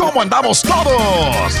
¿Cómo andamos todos?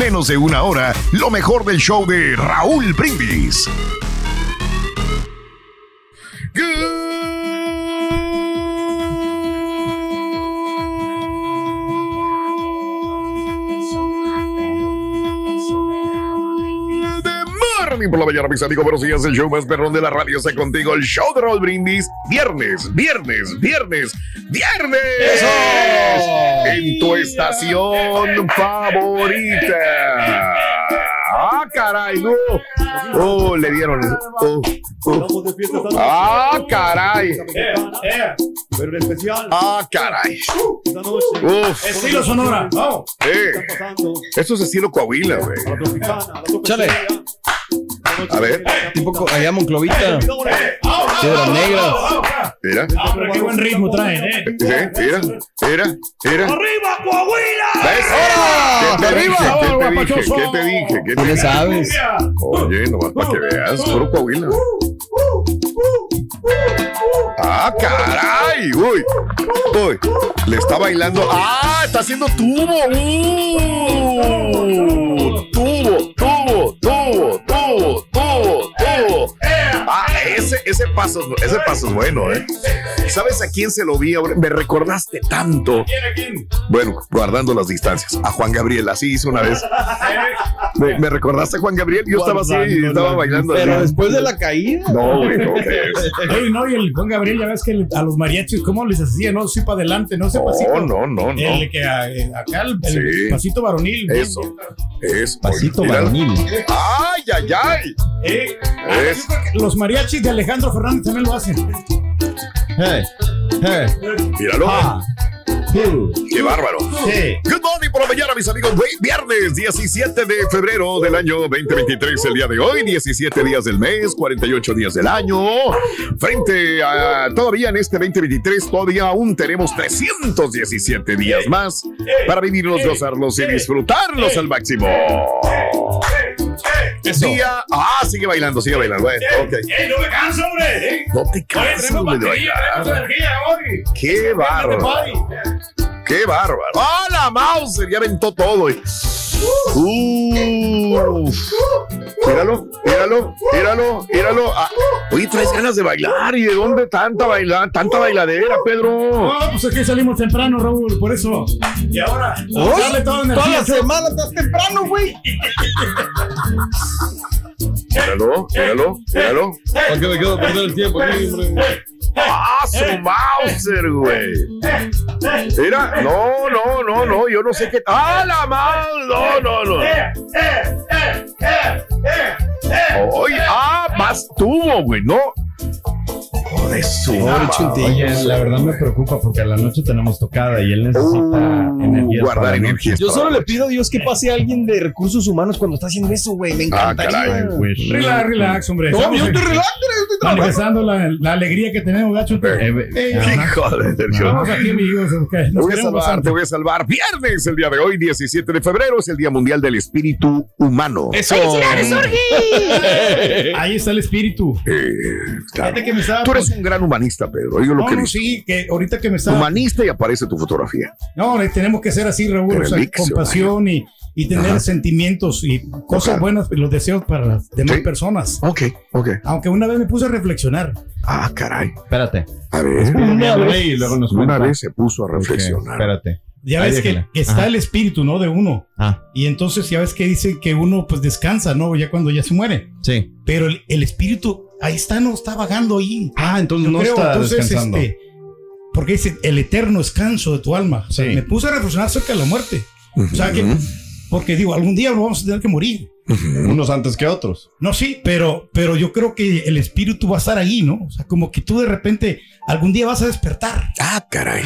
menos de una hora lo mejor del show de Raúl Brindis. Morning por la mañana, mis amigos. Buenos días, el show más perrón de la radio está contigo. El show de Raúl Brindis. Viernes, viernes, viernes, viernes. En tu estación favorita. Ah, caray, no. Oh, le dieron. Oh, oh. Ah, caray. Pero en especial. Ah, caray. Esta noche. Uf. Estilo Sonora. Vamos. Eh, esto es estilo Coahuila, güey. Chale. A ver. Tipo allá Monclovita. Piedras Negras. Mira. Qué buen ritmo traen, ¿eh? Mira, mira, mira. ¡Arriba, Coahuila! ¿Ves? ¡Ahora! ¿Qué te ¡Arriba! dije? ¿Qué te dije? ¿Qué te dije? ¿Qué te dije? sabes. Oye, nomás para que veas, puro Coahuila. ¡Ah, caray! ¡Uy! ¡Uy! Le está bailando. ¡Ah! ¡Está haciendo tubo! ¡Uh! ¡Tubo! ¡Tubo! ¡Tubo! Paso, ese paso es bueno, ¿eh? ¿Sabes a quién se lo vi? ahora? Me recordaste tanto. ¿Quién a quién? Bueno, guardando las distancias. A Juan Gabriel, así hizo una vez. Me, me recordaste a Juan Gabriel. Yo estaba así, estaba bailando. Pero así. después de la caída. No, güey, no. Oye, no, y el Juan Gabriel, ya ves que a los mariachis, ¿cómo les hacía? No, sí para adelante, no sé pasito. No, no, no, no. El que a- eh, acá, el, el Sí. pasito varonil. Eso. bien. Es Pasito varonil. ¡Ay, ay, ay! Eh, Es- los mariachis de Alejandro Fernández también lo hacen. Hey, hey, Míralo. ah, uh, ¡Qué bárbaro! sí. Good morning por la mañana, mis amigos. Viernes 17 de febrero del año 2023, el día de hoy. 17 días del mes, 48 días del año. Frente a todavía en este 2023, todavía aún tenemos 317 días más para vivirlos, gozarlos y disfrutarlos al máximo. Eso. Día. Ah, sigue bailando, sigue bailando. Bueno. ¡Eh, no me canso, hombre! ¿eh? No te tenemos güey, de bailar. Qué bárbaro. Qué bárbaro. ¡Ah, la Mauser! Ya aventó todo. Uf. Míralo, míralo, míralo, míralo. Ah, oye, traes ganas de bailar. ¿Y de dónde tanta bailar, tanta bailadera, Pedro? No, pues es que salimos temprano, Raúl, por eso. Y ahora, a darle toda la Toda la semana estás temprano, güey. Míralo, míralo, míralo. ¿Para qué me quedo a perder el tiempo aquí, hombre? ¡Ah, su Mauser, güey! Mira, no, no, no, no, yo no sé qué. ¡Ah, la Mauser! No, no, no. Oye, ah, más tubo, güey, no. Joder, su chuntilla. La verdad me preocupa porque a la noche tenemos tocada y él necesita Uh, energía. guardar energías. Yo solo le pido a Dios que pase alguien de recursos humanos cuando está haciendo eso, güey. Me Ah, encantaría. caray, Pues, Relax, relax, hombre. No, Estamos yo estoy relax, manifestando la, la alegría que tenemos, gacho. eh, Eh, de Sergio. Vamos aquí, amigos. Te voy a salvar, bastante. te voy a salvar. Viernes, el día de hoy, 17 de febrero, es el Día Mundial del Espíritu Humano. Eso. Ahí está el espíritu. Eh, claro. Fíjate que me estaba- Tú eres un gran humanista, Pedro. Lo No, que no, sí, que ahorita que me está. Humanista y aparece tu fotografía. No, tenemos que ser así, Raúl. O sea, compasión y, y tener Ajá. sentimientos y cosas Ajá. buenas, los deseos para las demás Sí. personas. Ok, ok. Aunque una vez me puse a reflexionar. Ah, caray. Espérate. A ver. Una vez y luego nos Una cuenta. vez se puso a reflexionar. Espérate. Ya ves que, está Ajá. el espíritu, ¿no? De uno. Ah, Y entonces ya ves que dice que uno pues descansa, ¿no? Ya cuando ya se muere. sí. Pero el, el espíritu ahí está, no está vagando ahí. Ah, entonces Yo no creo, está entonces, descansando. este, porque dice el eterno descanso de tu alma. O sea, Sí. me puse a reflexionar acerca de la muerte. O sea que, porque digo, algún día nos vamos a tener que morir. Unos antes que otros. No, sí, pero, pero yo creo que el espíritu va a estar ahí, ¿no? O sea, como que tú de repente algún día vas a despertar. Ah, caray.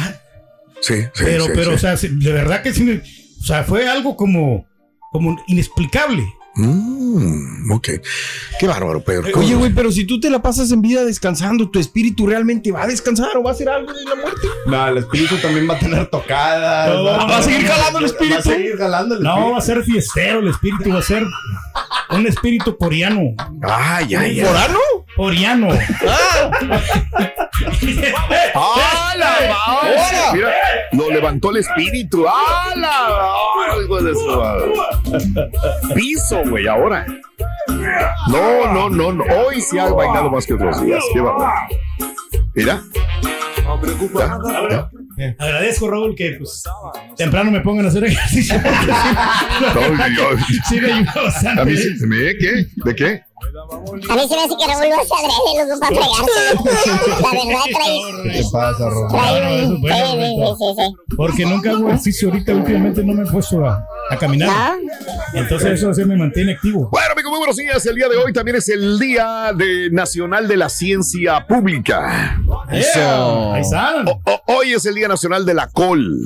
Sí, sí, pero, sí, pero, sí. o sea, de verdad que sí, me- o sea, fue algo como, como inexplicable. Mm, ok. Qué bárbaro, Pedro. Oye, güey, pero si tú te la pasas en vida descansando, ¿tu espíritu realmente va a descansar o va a hacer algo de la muerte? No, el espíritu también va a tener tocadas. No, ¿va a seguir jalando el espíritu? Va a seguir jalando el No, espíritu. va a ser fiestero el espíritu, va a ser un espíritu poriano. Ay, ay, ay. ¿Forano? Poriano. ¡Ah, la madre! ¡Ahora! Mira, lo levantó el espíritu. ¡Ah, la madre, hijo de su! Piso, güey, ahora. No, no, no, no. Hoy sí ha bailado más que otros días. Qué bárbaro. Mira. Ya, ya. Agradezco, Raúl, que pues, temprano me pongan a hacer ejercicio. No, yo- sí, me ayuda bastante. A mí sí, ¿me? ¿Qué? ¿De qué? A mí se me hace que Raúl lo hace adrede, loco, para fregarse. La verdad, trae, ¿Qué pasa, Ron? trae eso un... bueno, Sí. Porque nunca hago ejercicio ahorita, últimamente no me he puesto a, a caminar. ¿No? Entonces eso sí me mantiene activo. Bueno, amigos, muy buenos días. El día de hoy también es el Día de Nacional de la Ciencia Pública. Yeah, Ahí están. O- o- hoy es el Día Nacional de la Col.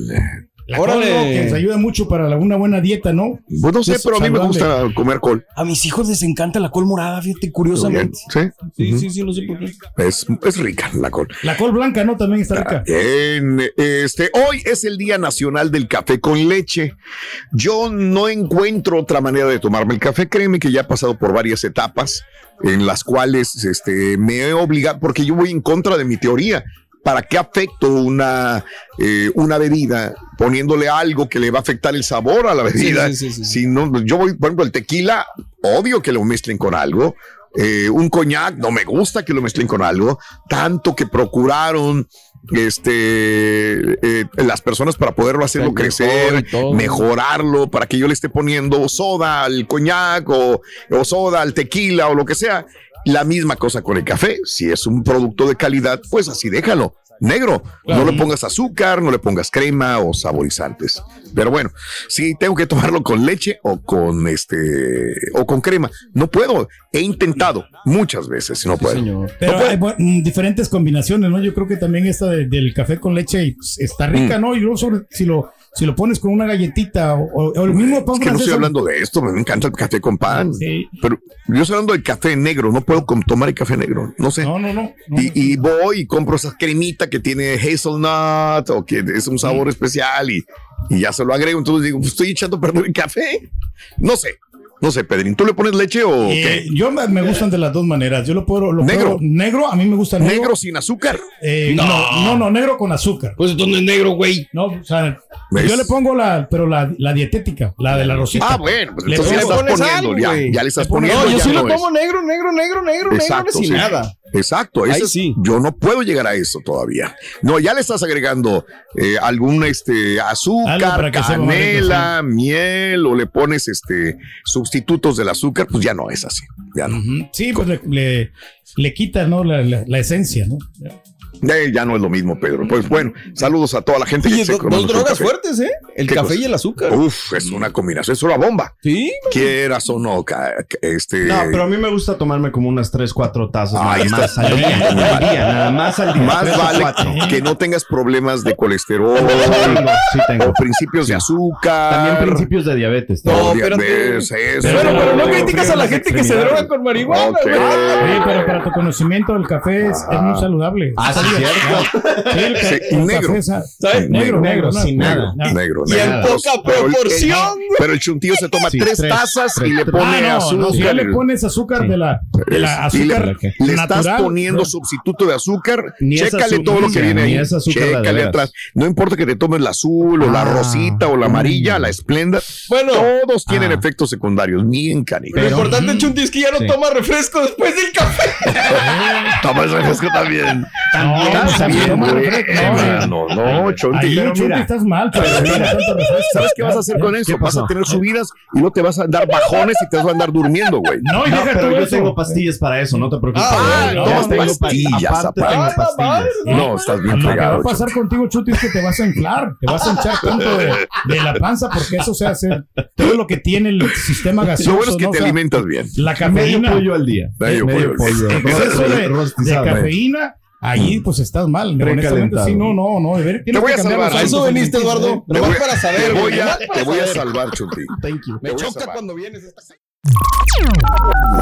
La col, Órale. ¿no? que nos ayuda mucho para la- una buena dieta, ¿no? Pues no sé, pero a mí me gusta comer col. A mis hijos les encanta la col morada, fíjate, curiosamente. ¿Sí? Sí, sí, sí, no sé por qué. Es, es rica la col. La col blanca, ¿no? También está rica. En, este, hoy es el Día Nacional del Café con Leche. Yo no encuentro otra manera de tomarme el café. Créeme que ya he pasado por varias etapas en las cuales este, me he obligado, porque yo voy en contra de mi teoría. ¿Para qué afecto una, eh, una bebida poniéndole algo que le va a afectar el sabor a la bebida? sí, sí, sí, sí. Si no, yo voy, por ejemplo, el tequila, odio que lo mezclen con algo. Eh, un coñac, no me gusta que lo mezclen con algo. Tanto que procuraron este, eh, las personas para poderlo hacerlo crecer, mejorarlo, para que yo le esté poniendo soda al coñac o, o soda al tequila o lo que sea. La misma cosa con el café. Si es un producto de calidad, pues así déjalo. Negro, no le pongas azúcar, no le pongas crema o saborizantes. Pero bueno, si tengo que tomarlo con leche o con este o con crema, no puedo. He intentado muchas veces, y no puedo. Señor. Pero No hay mm, diferentes combinaciones, ¿no? Yo creo que también esta de- del café con leche está rica, Mm. ¿no? Y luego sobre- si lo si lo pones con una galletita o, o- el mismo pan Es que no estoy hablando de esto, me encanta el café con pan. Sí. Pero yo estoy hablando del café negro, no puedo tomar el café negro, no sé. No, no, no. no. Y, y voy y compro esa cremita que tiene hazelnut o que es un sabor especial y, y ya se lo agrego. Entonces digo, pues estoy echando a perder el café. No sé, no sé, Pedrín. ¿Tú le pones leche o Eh, qué? yo me, me gustan de las dos maneras. Yo lo puedo. Lo Negro. puedo- negro, a mí me gusta negro. Negro sin azúcar. Eh, no. no, no, negro con azúcar. Pues entonces negro, güey. No, o sea, ¿Ves? yo le pongo la, pero la, la dietética, la de la rosita. Ah, bueno, pues Le entonces ya pongo- estás le pones poniendo, algo, ya, ya le estás Le poniendo. No, yo sí lo no es. tomo negro, negro, negro, negro, Exacto, negro, sin sí. nada. Exacto, sí. yo no puedo llegar a eso todavía. No, ya le estás agregando eh, algún este azúcar, canela, miel o le pones este sustitutos del azúcar, pues ya no es así. Ya no. Sí, pues le, le, ¿no? La, la, la esencia, ¿no? Eh, ya no es lo mismo, Pedro. Pues bueno, saludos a toda la gente Oye, se do- dos drogas café. fuertes, ¿eh? El ¿Qué café cosa? y el azúcar. Uf, es una combinación, es una bomba. Sí. Quieras o no, este. No, pero a mí me gusta tomarme como unas 3, 4 tazas Ahí nada está. más al día. al día, nada más al día. más vale que no tengas problemas de colesterol Sí tengo, sí tengo. o principios de azúcar. También principios de diabetes. No, o espérate. diabetes, eso. Bueno, pero no Pero- criticas a la gente que se droga con marihuana, Ok. güey. Oye, pero para tu conocimiento, el café es, es muy saludable. Ah, el negro. Negro, negro, Negro, sin nada. no. Negro, Y en negro. poca proporción. Pero el chuntillo se toma tres, tazas y le pone Ah, azúcar. ya le pones azúcar de la, azúcar le, estás poniendo sustituto de azúcar, chécale azúcar, todo lo que viene ahí. Chécale atrás. No importa que te tomes la azul o la Ah. rosita o la amarilla, Mm. la esplenda. Bueno, Todos tienen Ah. efectos secundarios, bien canijos. lo importante, Chunti, es que ya no toma refresco después del café. Toma el refresco también. No, No, no, Chonti. Ahí, Pero Chunti, mira, estás mal, no. ¿Sabes qué vas a hacer con eso? Vas a tener subidas y luego te vas a dar bajones y te vas a andar durmiendo, güey. No, No, pero yo eso. tengo pastillas para eso, no te preocupes. Ah, no, tengo pastillas, aparte aparte. tengo la pastillas. madre, No, estás bien Lo que va a pasar contigo, Chuti, es que te vas a inflar, te vas a hinchar tanto de, de la panza, porque eso se hace todo lo que tiene el sistema gaseoso. Lo bueno es que ¿no? te alimentas bien. La Medio cafeína, pollo al día. Medio pollo exceso de, rostizado. cafeína ahí pues estás mal. Honestamente, sí, no, no, no. deber- tienes voy a salvar. A eso veniste, Eduardo. Te voy a- para saber, Te voy a, te voy a salvar, Chunti. Thank you. Me Te choca cuando vienes. esta-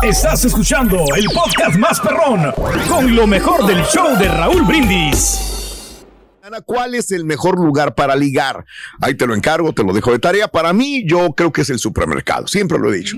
Estás escuchando el podcast más perrón con lo mejor del show de Raúl Brindis. Ana, ¿Cuál es el mejor lugar para ligar? Ahí te lo encargo, te lo dejo de tarea. Para mí, yo creo que es el supermercado. Siempre lo he dicho.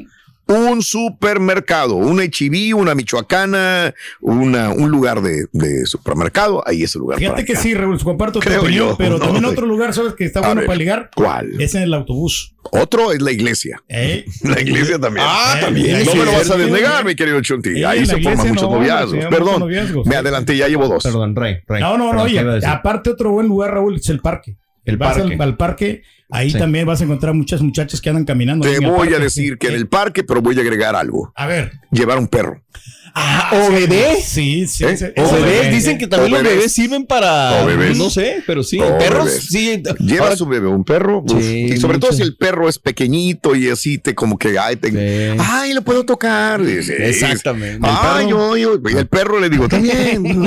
Un supermercado, un HIV, una michoacana, una, un lugar de, de supermercado. Ahí es el lugar Fíjate para que sí, Raúl, comparto tu Creo opinión, yo, pero no, también otro lugar, ¿sabes? Que está A bueno ver, para ligar. ¿Cuál? Es en el autobús. Otro es la iglesia. ¿eh? La iglesia también. Ah, Eh, también. No me lo vas a desnegar, mi querido Chunti. Ahí se forman muchos no, noviazgos. Perdón, noviazgos, me adelanté, ya llevo dos. Perdón, Rey. Rey. No, no, no, Perdón, ¿qué oye, aparte otro buen lugar, Raúl, es el parque. El Vas parque. Al, al parque, ahí Sí. también vas a encontrar muchas muchachas que andan caminando. Te voy parque, a decir sí. que en el parque, pero voy a agregar algo. A ver. Llevar un perro. ¿O bebés? Sí, sí. ¿Eh? O bebés, bebé, dicen eh. que también los bebés. sirven para. O bebés. No sé, pero sí. O perros, bebés. sí. Lleva Ahora- su bebé un perro. uf, y sobre todo si el perro es pequeñito y así te como que ay, te- Sí. ay lo puedo tocar. Sí, Exactamente. Ay, yo, yo, y el perro le digo también.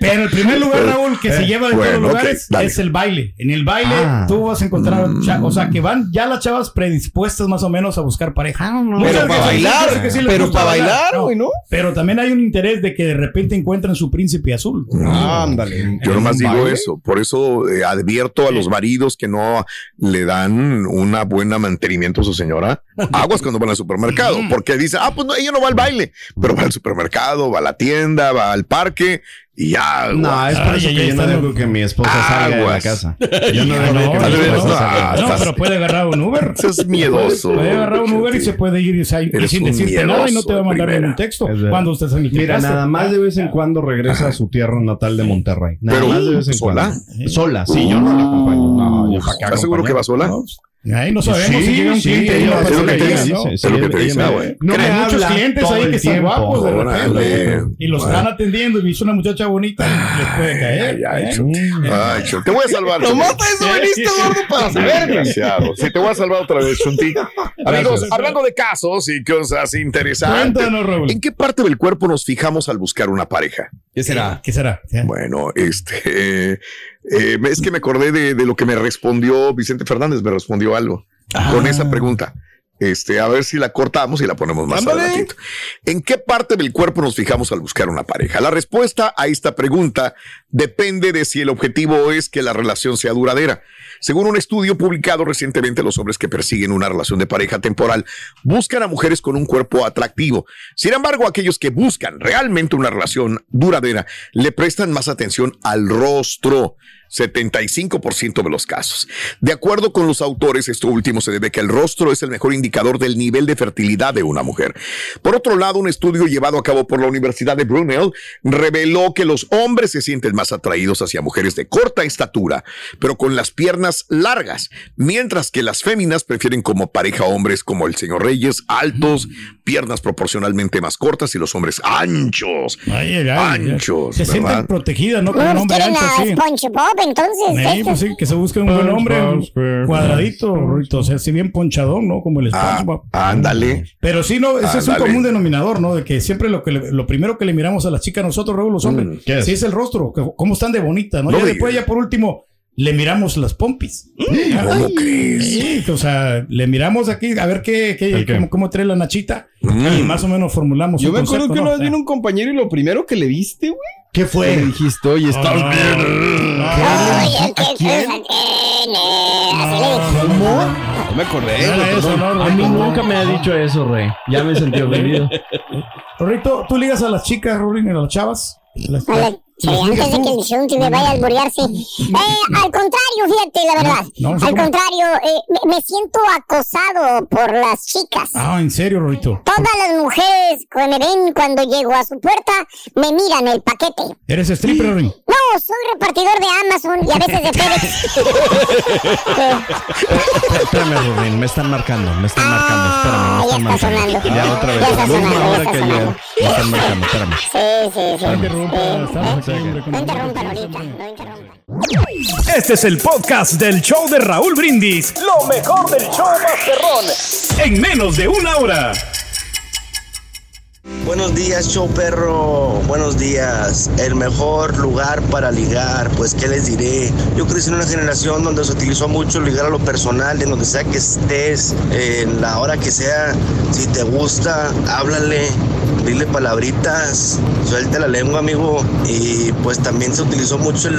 Pero el primer lugar, Raúl, que se lleva de todos Eh, los lugares dale. es el baile. En el baile Ah. tú vas a encontrar, cha- o sea, que van ya las chavas predispuestas más o menos a buscar pareja. Muchas Pero para bailar, sí pero para bailar, güey, ¿no? Pero también hay un interés de que de repente encuentren su príncipe azul. Ándale. Yo nomás ¿En digo baile? eso. Por eso eh, advierto a los maridos que no le dan una buena mantenimiento a su señora. Aguas cuando van al supermercado. Porque dice, ah, pues no, ella no va al baile, pero va al supermercado, va a la tienda, va al parque y ya. No, es por Ay, eso ay, que yo no está- dejo que mi esposa salga de la Aguas. casa. Yo no No, dejo que mi tal vez esposa no. salga. No, estás- pero puede agarrar un Uber. Eso es miedoso. Puede agarrar un Uber y se puede ir o sea, y Eres sin un decirte nada y no te va a mandar ningún texto cuando en el Mira, nada más de vez en cuando regresa a su tierra natal de Monterrey. Nada Pero, más de vez en ¿sola? cuando. Sola, sí, yo no la acompaño. No, yo para qué ¿Estás seguro que va sola? Ahí no sabemos Sí, si llega un sí, cliente. es lo que te dice. Es lo que te dice. bueno. No Hay muchos clientes ahí que están guapos de repente y los están atendiendo y viste una muchacha bonita les puede caer. Ay, ¿eh? Te voy a salvar. Nomás para eso veniste, Eduardo, para saber, güey. Desgraciado. Sí, te voy a salvar otra vez, Chunti. Amigos, hablando de casos y cosas interesantes. Cuéntanos, Raúl. ¿En qué parte del cuerpo nos fijamos al buscar una pareja? ¿Qué será? ¿Qué será? Bueno, este, eh, es que me acordé de, de lo que me respondió Vicente Fernández, me respondió algo con esa pregunta. Este, a ver si la cortamos y la ponemos más adelantito. ¿En qué parte del cuerpo nos fijamos al buscar una pareja? La respuesta a esta pregunta depende de si el objetivo es que la relación sea duradera. Según un estudio publicado recientemente, los hombres que persiguen una relación de pareja temporal buscan a mujeres con un cuerpo atractivo. Sin embargo, aquellos que buscan realmente una relación duradera le prestan más atención al rostro. 75% de los casos. De acuerdo con los autores, esto último se debe a que el rostro es el mejor indicador del nivel de fertilidad de una mujer. Por otro lado, un estudio llevado a cabo por la Universidad de Brunel reveló que los hombres se sienten más atraídos hacia mujeres de corta estatura, pero con las piernas largas, mientras que las féminas prefieren como pareja hombres como el señor Reyes, altos, piernas proporcionalmente más cortas y los hombres anchos. Ay, ay, ay, Anchos, Se ¿verdad? sienten protegidas, ¿no? Con un hombre quieren ancho a así. SpongeBob, entonces. Sí, este- pues sí, que se busque un buen hombre cuadradito, o sea, así bien ponchadón, ¿no? Como el Ah, SpongeBob. ándale. Pero sí, no, ese es un común denominador, ¿no? De que siempre lo que le- lo primero que le miramos a las chicas nosotros, Raúl, los hombres, Mm, ¿qué es? sí es el rostro, que- cómo están de bonita, ¿no? No ya después, ya por último, le miramos las pompis. ¿Cómo crees? Sí, o sea, le miramos aquí a ver qué, qué. Cómo, cómo trae la nachita Mm. y más o menos formulamos Yo un me acuerdo concepto, que ¿no? una vez vino un compañero y lo primero que le viste, güey. ¿Qué Le fue? dijiste, oye, estás Ah, bien. ¿A que quién? ¿Cómo? No me acordé. Eso. ¿no, A mí nunca me ha dicho eso, Rey. Ya me sentí ofendido. Rorrito, ¿tú ligas a las chicas, Rorín, y a las chavas? Las- Hola, sí, ¿las antes de que el Shunti me vaya a alburearse. Eh, al contrario, fíjate, la verdad. No, no al cómo- contrario, eh, me, siento acosado por las chicas. Ah, en serio, Rorito. Todas las mujeres que me ven cuando llego a su puerta me miran el paquete. ¿Eres stripper, Rorín? No, soy repartidor de Amazon y a veces de FedEx. Espérame, Rubén, me están marcando, me están marcando, espérame, me Ah, ya está marcando. sonando. Ya otra vez, Ya está sonando, ya hora está que sonando. Me están marcando, espérame. Sí, sí, sí. No interrumpa, Sí. con No interrumpan ahorita, no interrumpan. Este es el podcast del show de Raúl Brindis. Lo mejor del show Masterrón. En menos de una hora. Buenos días, show perro. Buenos días. El mejor lugar para ligar, pues qué les diré. Yo crecí en una generación donde se utilizó mucho ligar a lo personal, en donde sea que estés, en la hora que sea. Si te gusta, háblale, dile palabritas, suelte la lengua, amigo. Y pues también se utilizó mucho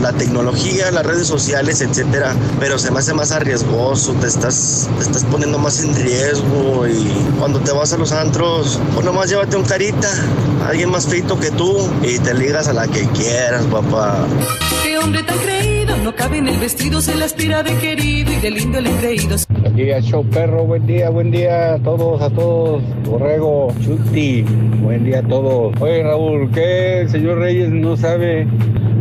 la tecnología, las redes sociales, etcétera. Pero se me hace más arriesgoso, te estás, te estás poniendo más en riesgo. Y cuando te vas a los antros, pues nomás llévate un carita, alguien más feito que tú, y te ligas a la que quieras, papá. Qué hombre tan creído, no cabe en el vestido, se le aspira de querido y de lindo el engreído. Buen día, show perro, buen día, buen día a todos, a todos. Borrego, Chuti, buen día a todos. Oye, Raúl, ¿qué el señor Reyes no sabe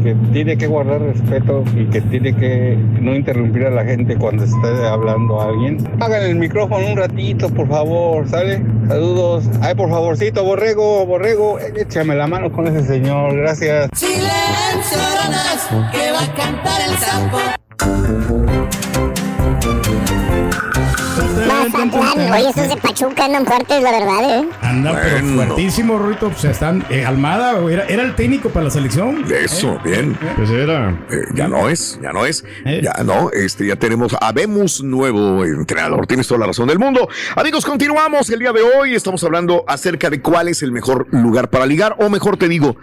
que tiene que guardar respeto y que tiene que no interrumpir a la gente cuando esté hablando alguien? Hagan el micrófono un ratito, por favor, ¿sale? Saludos. Ay, por favorcito, Borrego, Borrego, échame la mano con ese señor, gracias. Silencio, que va a cantar el sapo. Mazatlán, oye, esos de Pachuca andan fuertes, la verdad, ¿eh? Anda, pero Bueno. fuertísimo, Ruito. Pues están. eh, Almada era, era el técnico para la selección. Eso, bien. Pues era. Eh, ya no es, ya no es, ¿Eh? ya no, este, ya tenemos, habemos nuevo entrenador, tienes toda la razón del mundo. Amigos, continuamos el día de hoy, estamos hablando acerca de cuál es el mejor lugar para ligar, o mejor te digo,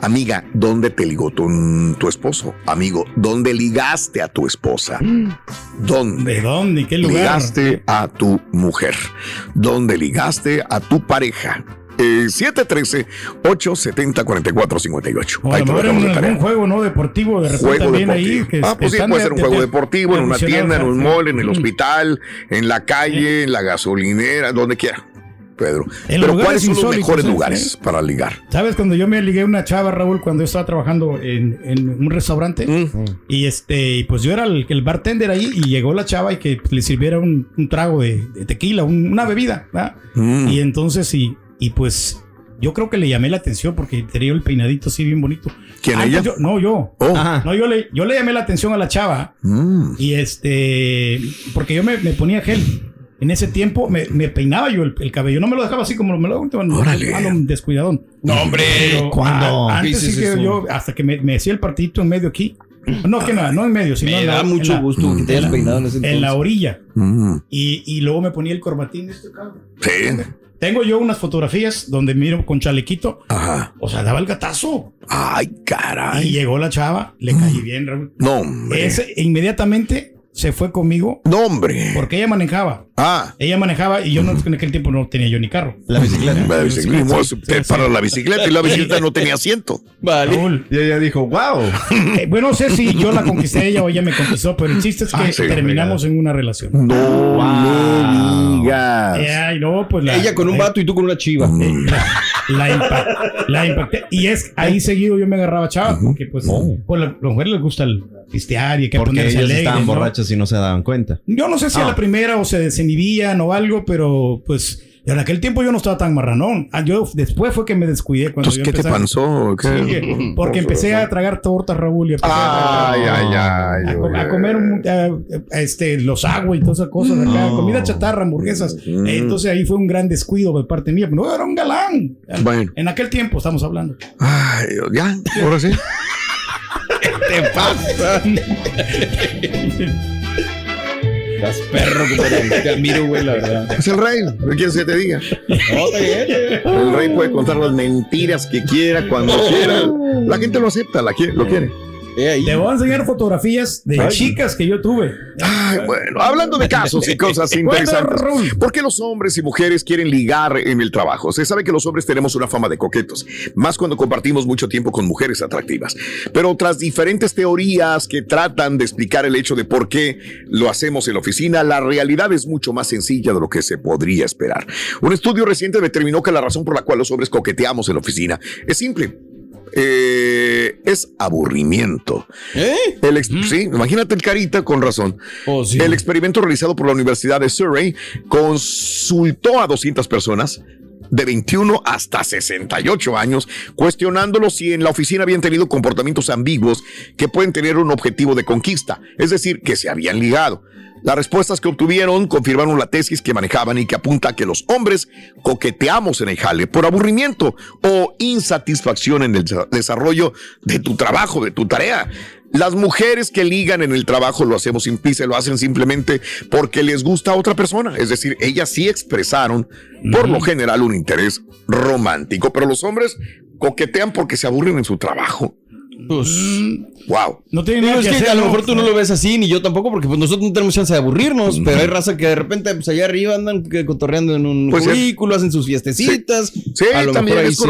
amiga, ¿dónde te ligó tu, tu esposo? Amigo, ¿dónde ligaste a tu esposa? ¿Dónde? ¿De dónde? ¿Qué lugar? Ligaste a tu mujer. ¿Dónde ligaste a tu pareja? Eh, 713-870-4458. O a Ahí lo te lo mejor en algún juego, ¿no? Deportivo, de repente Juego deportivo. ahí. Que ah, pues sí, puede de- ser un juego de- deportivo, en una tienda, en un mall, en el hospital, en la calle, en la gasolinera, donde quiera. Pedro. En Pero ¿cuáles son los mejores ¿eh? lugares para ligar? ¿Sabes? Cuando yo me ligué a una chava, Raúl, cuando yo estaba trabajando en, en un restaurante, Mm. y este, y pues yo era el, el bartender ahí, y llegó la chava y que le sirviera un, un trago de, de tequila, un- una bebida, ¿verdad? Mm. Y entonces, y, y pues yo creo que le llamé la atención porque tenía el peinadito así bien bonito. ¿Quién, Antes ella? yo- no, yo. Oh. No, yo le, yo le llamé la atención a la chava Mm. y este, porque yo me, me ponía gel. En ese tiempo me, me peinaba yo el, el cabello, no me lo dejaba así como me lo hago Órale. descuidadón. No, hombre. Pero, ¿Cuándo? a- ¿Qué Antes sí que eso? yo, hasta que me, me hacía el partidito en medio aquí. No, que no, no en medio, sino Me en la- da en mucho la- gusto que te hayas peinado en ese en la entonces. orilla. Mm. Y, y luego me ponía el corbatín de este cabrón. Sí. Tengo yo unas fotografías donde miro con chalequito. Ajá. O sea, daba el gatazo. Ay, Y caray. llegó la chava, le caí bien, Raúl. No, hombre. Ese inmediatamente se fue conmigo No, hombre. porque ella manejaba. Ah. Ella manejaba y yo no, en aquel tiempo no tenía yo ni carro. La bicicleta. La bicicleta, usted para la bicicleta y la bicicleta no tenía asiento. Raúl, Y ella dijo, wow. eh, bueno, no sé si yo la conquisté a ella o ella me conquistó, pero el chiste es que Ah, sí, terminamos en una relación. No me digas. Eh, Ay, no, pues la, Ella con un eh, vato y tú con una chiva. eh, la, la impa- la impacté. Y es ahí seguido yo me agarraba chava, porque pues, pues a las mujeres les gusta el pistear y que Porque ponerse ellas alegres, estaban ¿no? borrachas y no se daban cuenta. Yo no sé si a Ah. la primera o se desinhibían o algo, pero pues en aquel tiempo yo no estaba tan marranón. Ah, Yo después fue que me descuidé cuando Entonces, yo ¿qué te empecé a- pasó? ¿Qué? Sí, porque empecé a tragar tortas, Raúl, y empecé a- Ay, ay, ay. a, a comer un- a- a- este, los agua y todas esas cosas acá, comida chatarra, hamburguesas. Mm. Entonces ahí fue un gran descuido de parte mía. No, era un galán. Bueno. En aquel tiempo estamos hablando. Ay, ya, ahora sí. ¿Qué pasa? Estás perro como te, te admiro, güey, la verdad. Es el rey. ¿Qué quieres que te diga? No, está bien. El rey puede contar las mentiras que quiera, cuando quiera. La gente lo acepta, la quiere, lo quiere. Eh, ahí. Te voy a enseñar fotografías de Ay. chicas que yo tuve. Ay, bueno, hablando de casos y cosas interesantes. ¿Por qué los hombres y mujeres quieren ligar en el trabajo? Se sabe que los hombres tenemos una fama de coquetos, más cuando compartimos mucho tiempo con mujeres atractivas. Pero tras diferentes teorías que tratan de explicar el hecho de por qué lo hacemos en la oficina, la realidad es mucho más sencilla de lo que se podría esperar. Un estudio reciente determinó que la razón por la cual los hombres coqueteamos en la oficina es simple. Eh, es aburrimiento. ¿Eh? El ex- Sí, imagínate el carita con razón. Oh, sí. El experimento realizado por la Universidad de Surrey consultó a 200 personas de 21 hasta 68 años, cuestionándolo si en la oficina habían tenido comportamientos ambiguos que pueden tener un objetivo de conquista, es decir, que se habían ligado. Las respuestas que obtuvieron confirmaron la tesis que manejaban y que apunta a que los hombres coqueteamos en el jale por aburrimiento o insatisfacción en el desarrollo de tu trabajo, de tu tarea. Las mujeres que ligan en el trabajo lo hacemos sin se lo hacen simplemente porque les gusta a otra persona. Es decir, ellas sí expresaron por lo general un interés romántico, pero los hombres coquetean porque se aburren en su trabajo. Pues, wow. No tiene nada es que que hacer. a lo mejor tú no lo ves así, ni yo tampoco, porque pues nosotros no tenemos chance de aburrirnos, pero hay raza que de repente, pues allá arriba andan que cotorreando en un Pues, sí. cubículo, hacen sus fiestecitas. Sí, A lo también mejor ahí es sí.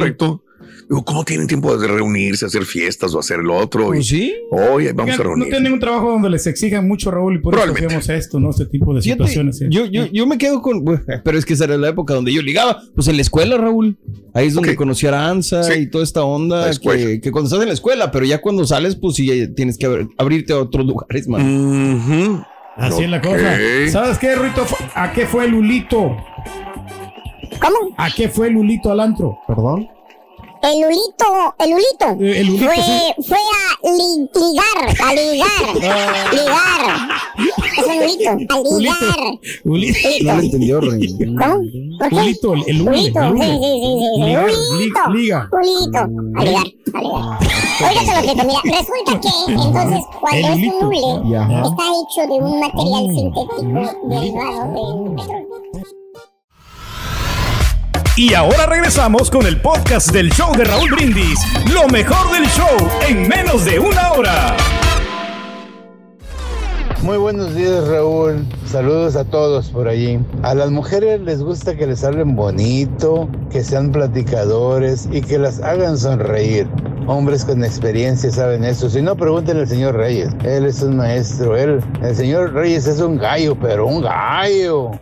Digo, ¿cómo tienen tiempo de reunirse, hacer fiestas o hacer lo otro? Pues Y, sí. Oye, vamos a No reunir. tienen un trabajo donde les exijan mucho, Raúl, y por eso Probablemente. hacemos esto, ¿no? Este tipo de Fíjate, situaciones. sí. yo, yo, yo me quedo con. Pero es que esa era la época donde yo ligaba. Pues en la escuela, Raúl. Ahí es donde conocí a Aranza Sí. y toda esta onda que, que cuando estás en la escuela, pero ya cuando sales, pues sí, ya tienes que abrir- abrirte a otros lugares, man. Así es la cosa. ¿Sabes qué, Ruito? ¿A qué fue Lulito? ¿Cómo? ¿A qué fue Lulito al antro? Perdón. El Lulito, el Lulito. Eh, el Lulito, fue, sí. fue a li- ligar, a ligar, ligar. Es un Lulito, a ligar. Lulito. No lo entendió, Rey. ¿Cómo? Lulito, el, el Lulito, el hule. sí, sí, sí, sí. Ligar, Lulito. li- liga. Lulito, a ligar, a ligar. Oiga, lo que mira, resulta que entonces cuando El es un Lulito. hule, Ya. está hecho de un material Oh. sintético derivado de petróleo. Y ahora regresamos con el podcast del show de Raúl Brindis. Lo mejor del show en menos de una hora. Muy buenos días Raúl, saludos a todos por allí. A las mujeres les gusta que les hablen bonito, que sean platicadores y que las hagan sonreír. Hombres con experiencia saben eso. Si no, pregúntenle al señor Reyes. Él es un maestro. Él, el señor Reyes es un gallo, pero un gallo.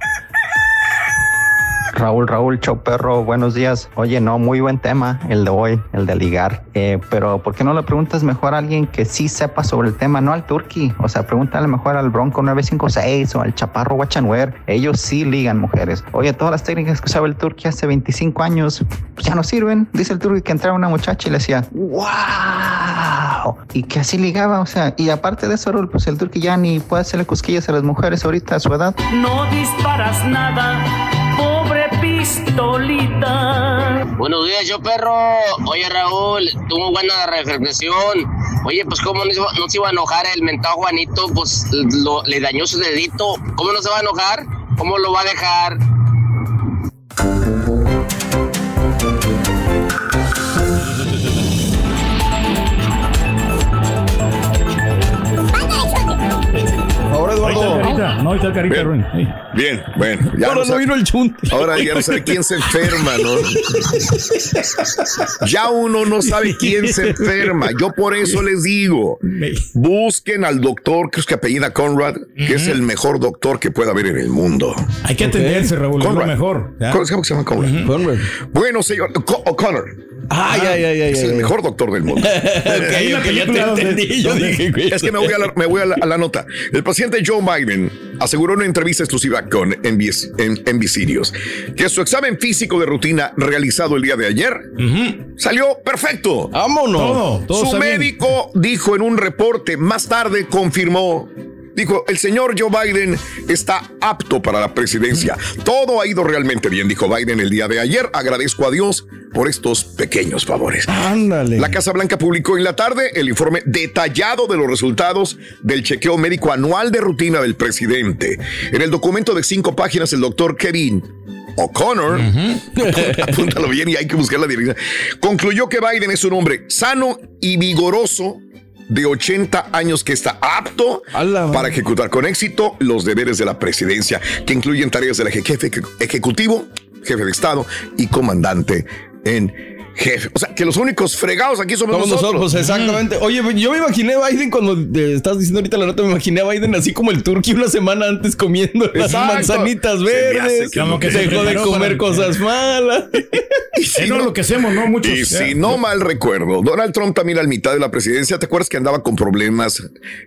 Raúl, Raúl, chau perro, buenos días. Oye, no, muy buen tema el de hoy, el de ligar. Eh, pero ¿por qué no le preguntas mejor a alguien que sí sepa sobre el tema, no al turqui? O sea, pregúntale mejor al Bronco 956 o al Chaparro Wachanwer. Ellos sí ligan mujeres. Oye, todas las técnicas que usaba el turqui hace 25 años pues ya no sirven. Dice el turqui que entraba una muchacha y le decía, ¡Wow! Y que así ligaba, o sea, y aparte de eso, pues el turqui ya ni puede hacerle cosquillas a las mujeres ahorita a su edad. No disparas nada, pistolita. Buenos días, yo perro. Oye, Raúl, tuvo buena reflexión. Oye, pues, ¿cómo no se, iba, a enojar el mentado Juanito? Pues lo- le dañó su dedito. ¿Cómo no se va a enojar? ¿Cómo lo va a dejar? Ahora, Ahí está el Eduardo. carita. No, ahí está el carita, Bien. Bien, bueno. Ya Ahora no vino el chunte. Ahora ya no sabe quién se enferma, ¿no? Ya uno no sabe quién se enferma. Yo por eso les digo, busquen al doctor, creo que apellida Conrad, que es el mejor doctor que pueda haber en el mundo. Hay que atenderse, Raúl, es lo Conrad. mejor. ¿ya? ¿Cómo se llama- se llama Conrad? Conrad. Bueno, señor, Co- O'Connor. Ay, ay, ay, ay. Es el ay. mejor doctor del mundo. Ok, ya te entendí. Yo dije, güey. Es que me voy, a la, me voy a, la, a la nota. El presidente Joe Biden aseguró en una entrevista exclusiva con NBC, en que su examen físico de rutina realizado el día de ayer salió perfecto. Vámonos. Todo, todo Su bien. médico dijo en un reporte, más tarde confirmó, dijo, el señor Joe Biden está apto para la presidencia. Todo ha ido realmente bien, dijo Biden el día de ayer. Agradezco a Dios por estos pequeños favores. Ándale. La Casa Blanca publicó en la tarde el informe detallado de los resultados del chequeo médico anual de rutina del presidente. En el documento de cinco páginas, el doctor Kevin O'Connor, apúntalo bien y hay que buscar la dirección, concluyó que Biden es un hombre sano y vigoroso de 80 años que está apto para ejecutar con éxito los deberes de la presidencia, que incluyen tareas del jefe ejecutivo, jefe de Estado y comandante en jefe. O sea, que los únicos fregados aquí somos, Somos nosotros. nosotros, exactamente. Oye, yo me imaginé a Biden cuando te estás diciendo ahorita la nota, me imaginé a Biden así como el turqui una semana antes comiendo las manzanitas verdes. que Como que se dejó de comer cosas malas. Y si Es lo que hacemos, ¿no? Muchos. Y si no mal recuerdo, Donald Trump también al mitad de la presidencia, ¿te acuerdas que andaba con problemas?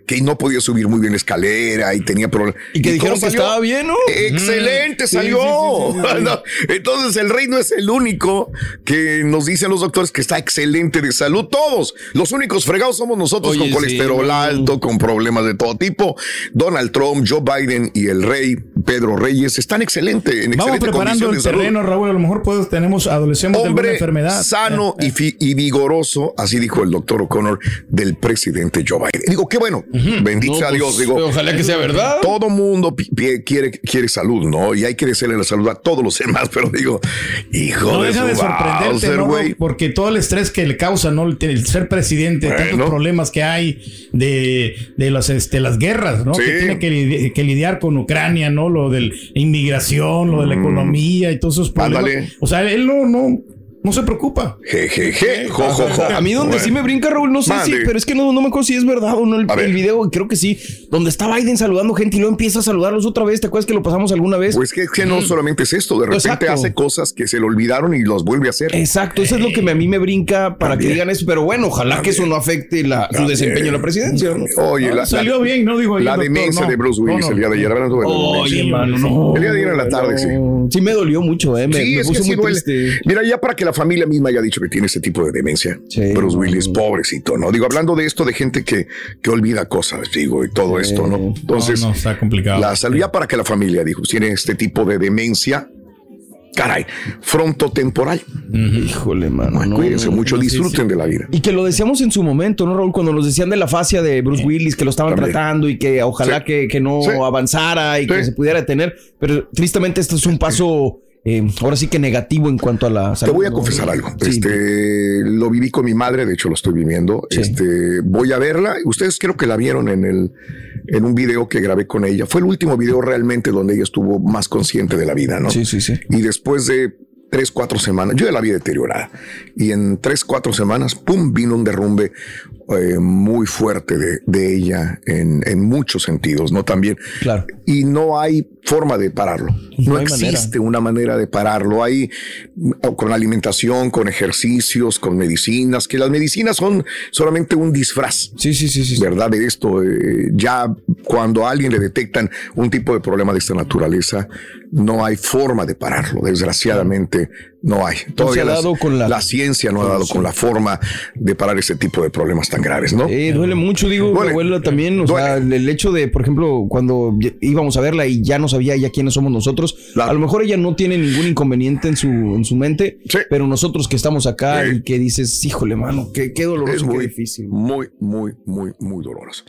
Que no podía subir muy bien la escalera y tenía problemas. Y que dijeron que estaba bien, ¿no? Excelente, Mm. Sí, salió. sí, sí, sí, sí. No, Entonces el rey no es el único que nos dicen los doctores que está excelente de salud. Todos, los únicos fregados somos nosotros Oye, con colesterol alto, con problemas de todo tipo. Donald Trump, Joe Biden y el rey Pedro Reyes están excelentes. En Vamos excelente preparando el salud. terreno, Raúl. A lo mejor pues, tenemos, de alguna Hombre enfermedad. sano Eh, y, fi- y vigoroso, así dijo el doctor O'Connor del presidente Joe Biden. Digo, qué bueno, bendito No, sea pues, Dios. Digo, ojalá que sea verdad. Todo mundo quiere, quiere salud, ¿no? Y hay que desearle la salud a todos los demás, pero digo, hijo No de deja su de sorprenderte, Bowser, ¿no? Güey. Porque todo el estrés que le causa, ¿no? El, el ser presidente, Bueno. tantos problemas que hay de, de las, este, las guerras, ¿no? Sí. Que tiene que, lidi- que lidiar con Ucrania, ¿no? Lo de la inmigración, lo de la economía y todos esos problemas. Mm. Ándale. O sea, él no, no, no se preocupa. Jejeje, jo, jo, jo. A mí donde Bueno. sí me brinca, Raúl, no sé si, pero es que no, no me acuerdo si es verdad o no el, video, creo que sí, donde está Biden saludando gente y luego empieza a saludarlos otra vez, ¿te acuerdas que lo pasamos alguna vez? Pues que, que no solamente es esto, de repente Exacto. hace cosas que se le olvidaron y los vuelve a hacer. Exacto, eso es lo que me- a mí me brinca para que digan eso, pero bueno, ojalá que eso no afecte la- su desempeño en la presidencia. ¿no? Oye, la, Salió la- bien, ¿no? Digo, ahí la demencia no. de Bruce Willis No, no. el día de ayer. hablando de la Oye, mano, no. El día de ayer en la tarde, sí. Sí me dolió mucho, eh, me, Sí, me puso muy triste. Mira, ya para que la familia misma haya dicho que tiene ese tipo de demencia, Sí. Bruce Willis, pobrecito, ¿no? Digo, hablando de esto, de gente que, que olvida cosas, digo, y todo esto, ¿no? Entonces, No, no, está complicado. la salud, ya para que la familia, dijo, tiene este tipo de demencia, caray, frontotemporal. Híjole, mano. No, cuídense no, mucho, no, disfruten sí. de la vida. Y que lo decíamos en su momento, ¿no, Raúl? Cuando nos decían de la fascia de Bruce Willis, que lo estaban También. tratando y que ojalá Sí. que, que no Sí. avanzara y Sí. que se pudiera detener. Pero tristemente esto es un paso, eh, ahora sí que negativo en cuanto a la Te salud. voy a confesar algo. Sí. Este, lo viví con mi madre, de hecho lo estoy viviendo. Sí. Este, voy a verla. Ustedes creo que la vieron en el, en un video que grabé con ella. Fue el último video realmente donde ella estuvo más consciente de la vida, ¿no? Sí, sí, sí. Y después de tres, cuatro semanas, yo ya la vi deteriorada. Y en tres, cuatro semanas, pum, vino un derrumbe eh, muy fuerte de, de ella en, en muchos sentidos, ¿no? También. Claro. Y no hay forma de pararlo. No, No hay manera. existe una manera de pararlo. Hay con alimentación, con ejercicios, con medicinas, que las medicinas son solamente un disfraz. Sí, sí, sí, sí. ¿Verdad? De esto, eh, ya cuando a alguien le detectan un tipo de problema de esta naturaleza, no hay forma de pararlo. Desgraciadamente, no hay. Todavía ha las- dado con la- la ciencia no ha dado con la forma de parar ese tipo de problemas tan graves, ¿no? Eh, duele mucho, digo, mi Duele. abuela también, o sea, Duele. el hecho de, por ejemplo, cuando íbamos a verla y ya no sabía ya quiénes somos nosotros, a lo mejor ella no tiene ningún inconveniente en su, en su mente, Sí. pero nosotros que estamos acá y que dices, híjole, mano, qué, qué doloroso, Es qué muy difícil. Muy, muy, muy, muy doloroso.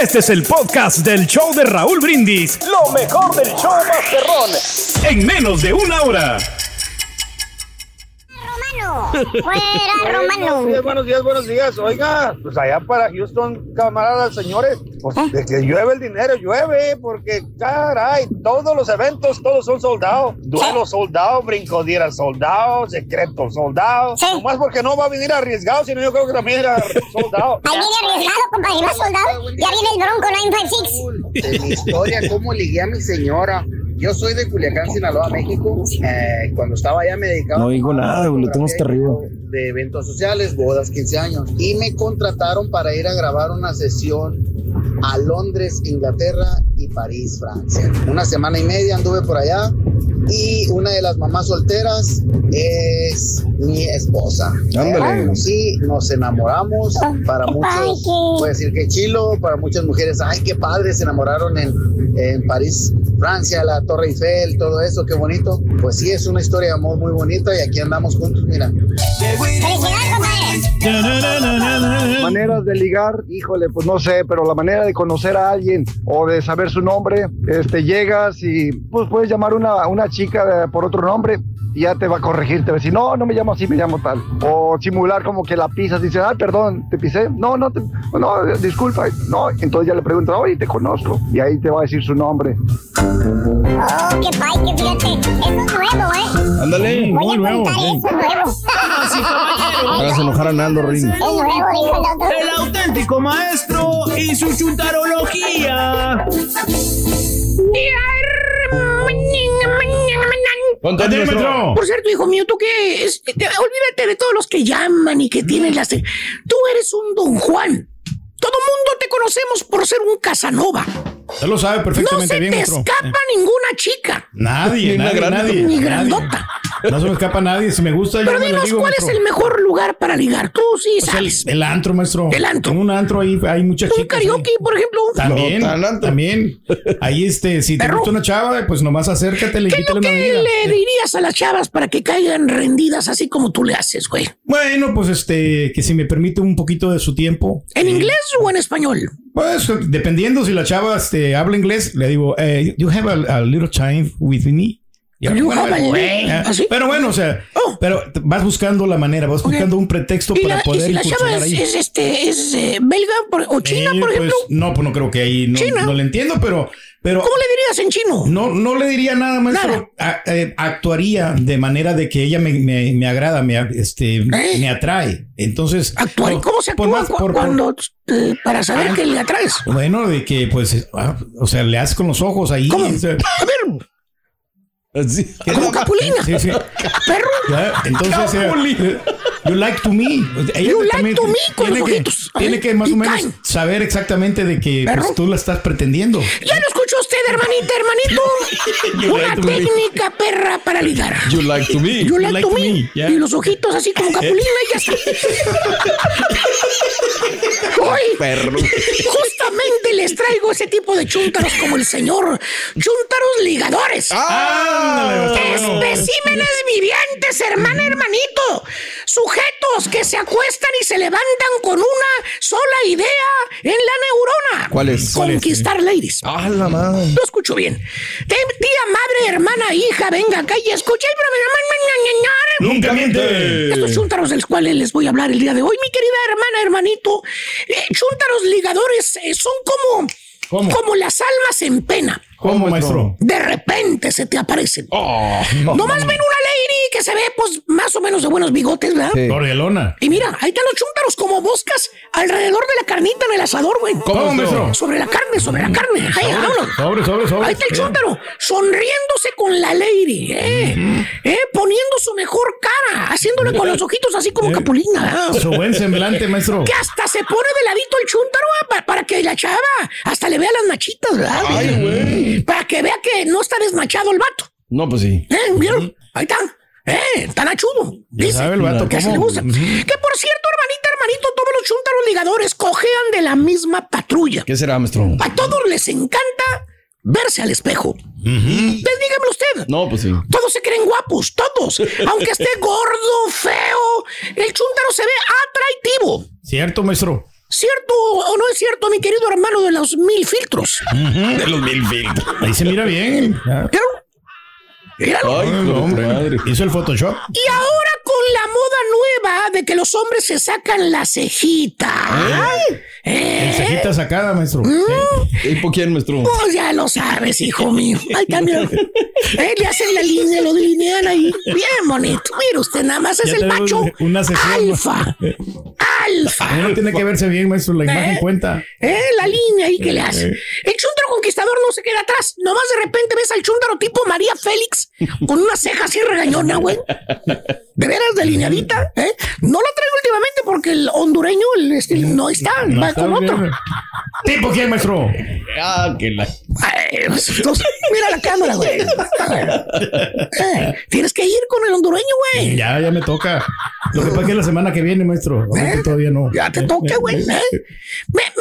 Este es el podcast del show de Raúl Brindis. Lo mejor del show Masterrón. En menos de una hora. Romano. Fuera, Buenos Romano. días, buenos días, buenos días. Oiga, pues allá para Houston, camaradas, señores, pues de que llueve el dinero, llueve, porque caray, todos los eventos, todos son soldados. Duelo soldado, brincodiera soldado, secreto soldado. Sí. Nomás porque no va a venir arriesgado, sino yo creo que también era soldado. Ahí viene arriesgado, compadre. Va soldado. Ya viene el Bronco 956. de mi historia, cómo ligué a mi señora. Yo soy de Culiacán, Sinaloa, México. Eh, cuando estaba allá me dedicaba No digo nada, güey, lo tengo hasta arriba. de eventos sociales, bodas, 15 años. Y me contrataron para ir a grabar una sesión a Londres, Inglaterra y París, Francia. Una semana y media anduve por allá y una de las mamás solteras es mi esposa. Ándale. Sí, nos enamoramos. Para muchos puede decir que chilo, para muchas mujeres, ay, qué padre, se enamoraron en, en París, Francia, la Torre Eiffel, todo eso, qué bonito. Pues sí, es una historia de amor muy bonita y aquí andamos juntos, mira. Maneras de ligar, híjole, pues no sé, pero la manera de conocer a alguien o de saber su nombre, este, llegas y pues puedes llamar una, una chica eh, por otro nombre y ya te va a corregir, te va a decir, no, no me llamo así, me llamo tal. O simular como que la pisas y dices, ah, perdón, te pisé. No, no, te- no, disculpa. No, entonces ya le preguntas, oye, te conozco. Y ahí te va a decir su nombre. Oh, qué pay, que fíjate. Eso es nuevo, ¿eh? Ándale. Voy a contar eso, es nuevo. Hagas enojar a Nando, Rin. Es nuevo, dijo el auténtico maestro y su chuntarología. Ponte, maestro. Por cierto, hijo mío, tú qué es, te- olvídate de todos los que llaman y que tienen las. Tú eres un Don Juan. Todo mundo te conocemos por ser un Casanova. Usted lo sabe No perfectamente se bien, te maestro. escapa ninguna chica. Nadie, Ni nadie, nadie. ni nadie. grandota. No se me escapa nadie. Si me gusta, yo Pero me lo dinos, digo, ¿cuál es el mejor lugar para ligar? Tú sí Pues el, sabes. el antro, maestro. El antro. En un antro ahí hay muchas Un chicas. karaoke, por ejemplo. También, No, también. Ahí, este, si te Perro. gusta una chava, pues nomás acércate, le ¿Qué lo que amiga. le dirías a las chavas para que caigan rendidas así como tú le haces, güey? Bueno, pues este, que si me permite un poquito de su tiempo. ¿En inglés o en español? Pues dependiendo si la chava este, habla inglés, le digo, eh, you have a, a little time with me. Ya, bueno, eh, ¿así? Pero bueno, o sea, Oh. pero vas buscando la manera, vas buscando un pretexto ¿Y, para la- y poder si la chava es, este, es eh, belga por- o china, Eh, por pues, ejemplo? no, pues no creo que ahí no, China. no le entiendo, pero, pero ¿Cómo le dirías en chino? no, no le diría nada, maestro. Nada. A- eh, actuaría de manera de que ella me, me, me agrada, me, este, me atrae. Entonces, Actuar. ¿Cómo se actúa más- cu- por- por- cuando para saber Ah. que le atraes? Bueno, de que pues, ah, o sea, le haces con los ojos ahí. ¿Cómo? o sea, A ver, Capulina. Sí, sí. Perro. Ya, entonces, eh, you like to me. Ella You like también to me con tiene los que, ojitos. tiene que más Y o menos caen. saber exactamente de que pues, tú la estás pretendiendo. Ya lo escuchó usted, hermanita, hermanito. Una like to me. técnica perra para ligar. You like to me. You like, to me. yeah. Y los ojitos así como Capulina y ya está. Hoy, Perro. justamente les traigo ese tipo de chúntaros como el señor Chúntaros ligadores. Bueno. Especímenes vivientes, hermana, hermanito. Sujetos que se acuestan y se levantan con una sola idea en la neurona. ¿Cuál es? ¿Cuál es? Conquistar ladies. Ah, la madre. Lo escucho bien. Tía, madre, hermana, hija, venga acá y escucha el programa. Nunca miente. Estos chúntaros de los cuales les voy a hablar el día de hoy, mi querida hermana, hermanito. eh, chúntaros ligadores eh, son como, ¿Cómo? como las almas en pena. ¿Cómo, maestro? De repente se te aparecen. Oh, Nomás ven una lady que se ve, pues, más o menos de buenos bigotes, ¿verdad? Sí. Y mira, ahí están los chúntaros como moscas alrededor de la carnita en el asador, güey. ¿Cómo, maestro? Sobre la carne, sobre la carne. Ahí. Sobre, sobre, sobre. Ahí está el chúntaro, sonriéndose con la lady, ¿eh? ¿eh? Poniendo su mejor cara, haciéndole con los ojitos así como capulina, ¿verdad? Su buen semblante, maestro. Que hasta se pone de ladito el chúntaro ¿eh? pa- para que la chava hasta le vea las machitas, ¿verdad? Ay, güey. Para que vea que no está desmachado el vato. No, pues sí. ¿Eh? ¿Vieron? Ahí está. ¿Eh? Tan achudo. Ya sabe el vato que así le gusta. Que por cierto, hermanita, hermanito, todos los chúntaros ligadores cojean de la misma patrulla. ¿Qué será, maestro? A todos les encanta verse al espejo. Pues dígame usted. No, pues sí. Todos se creen guapos, todos. Aunque esté gordo, feo, el chúntaro se ve atractivo. Cierto, maestro. ¿Cierto o no es cierto, mi querido hermano de los mil filtros? De los mil filtros. Ahí se mira bien. ¿Vieron? Míralo. Ay, madre. Hizo el Photoshop. Y ahora con la moda nueva de que los hombres se sacan la cejita. ¿Eh? El cejita sacada, maestro. ¿Y por quién, maestro? Pues ya lo sabes, hijo mío. Ahí mira. Eh, le hacen la línea, lo delinean ahí. Bien bonito. Mira usted, nada más es Ya el macho una sesión. Alfa. Alfa. Uno tiene que verse bien, maestro. La imagen Eh. cuenta. Eh, la línea ahí que le hace. Eh. El chúntaro conquistador no se queda atrás. Nomás de repente ves al chúntaro tipo María Félix con una ceja así regañona, güey. De veras delineadita, ¿eh? No lo traigo últimamente porque el hondureño el, este, no está, No va está con otro. bien. ¿Tipo quién, maestro? Ah, que la. Ay, pues, entonces, mira la cámara, güey. Eh, tienes que ir con el hondureño, güey. Ya, ya me toca. Lo que pasa es que la semana que viene, maestro. Ahorita todavía no. ¿Eh? Ya te toca, güey. ¿eh? Me-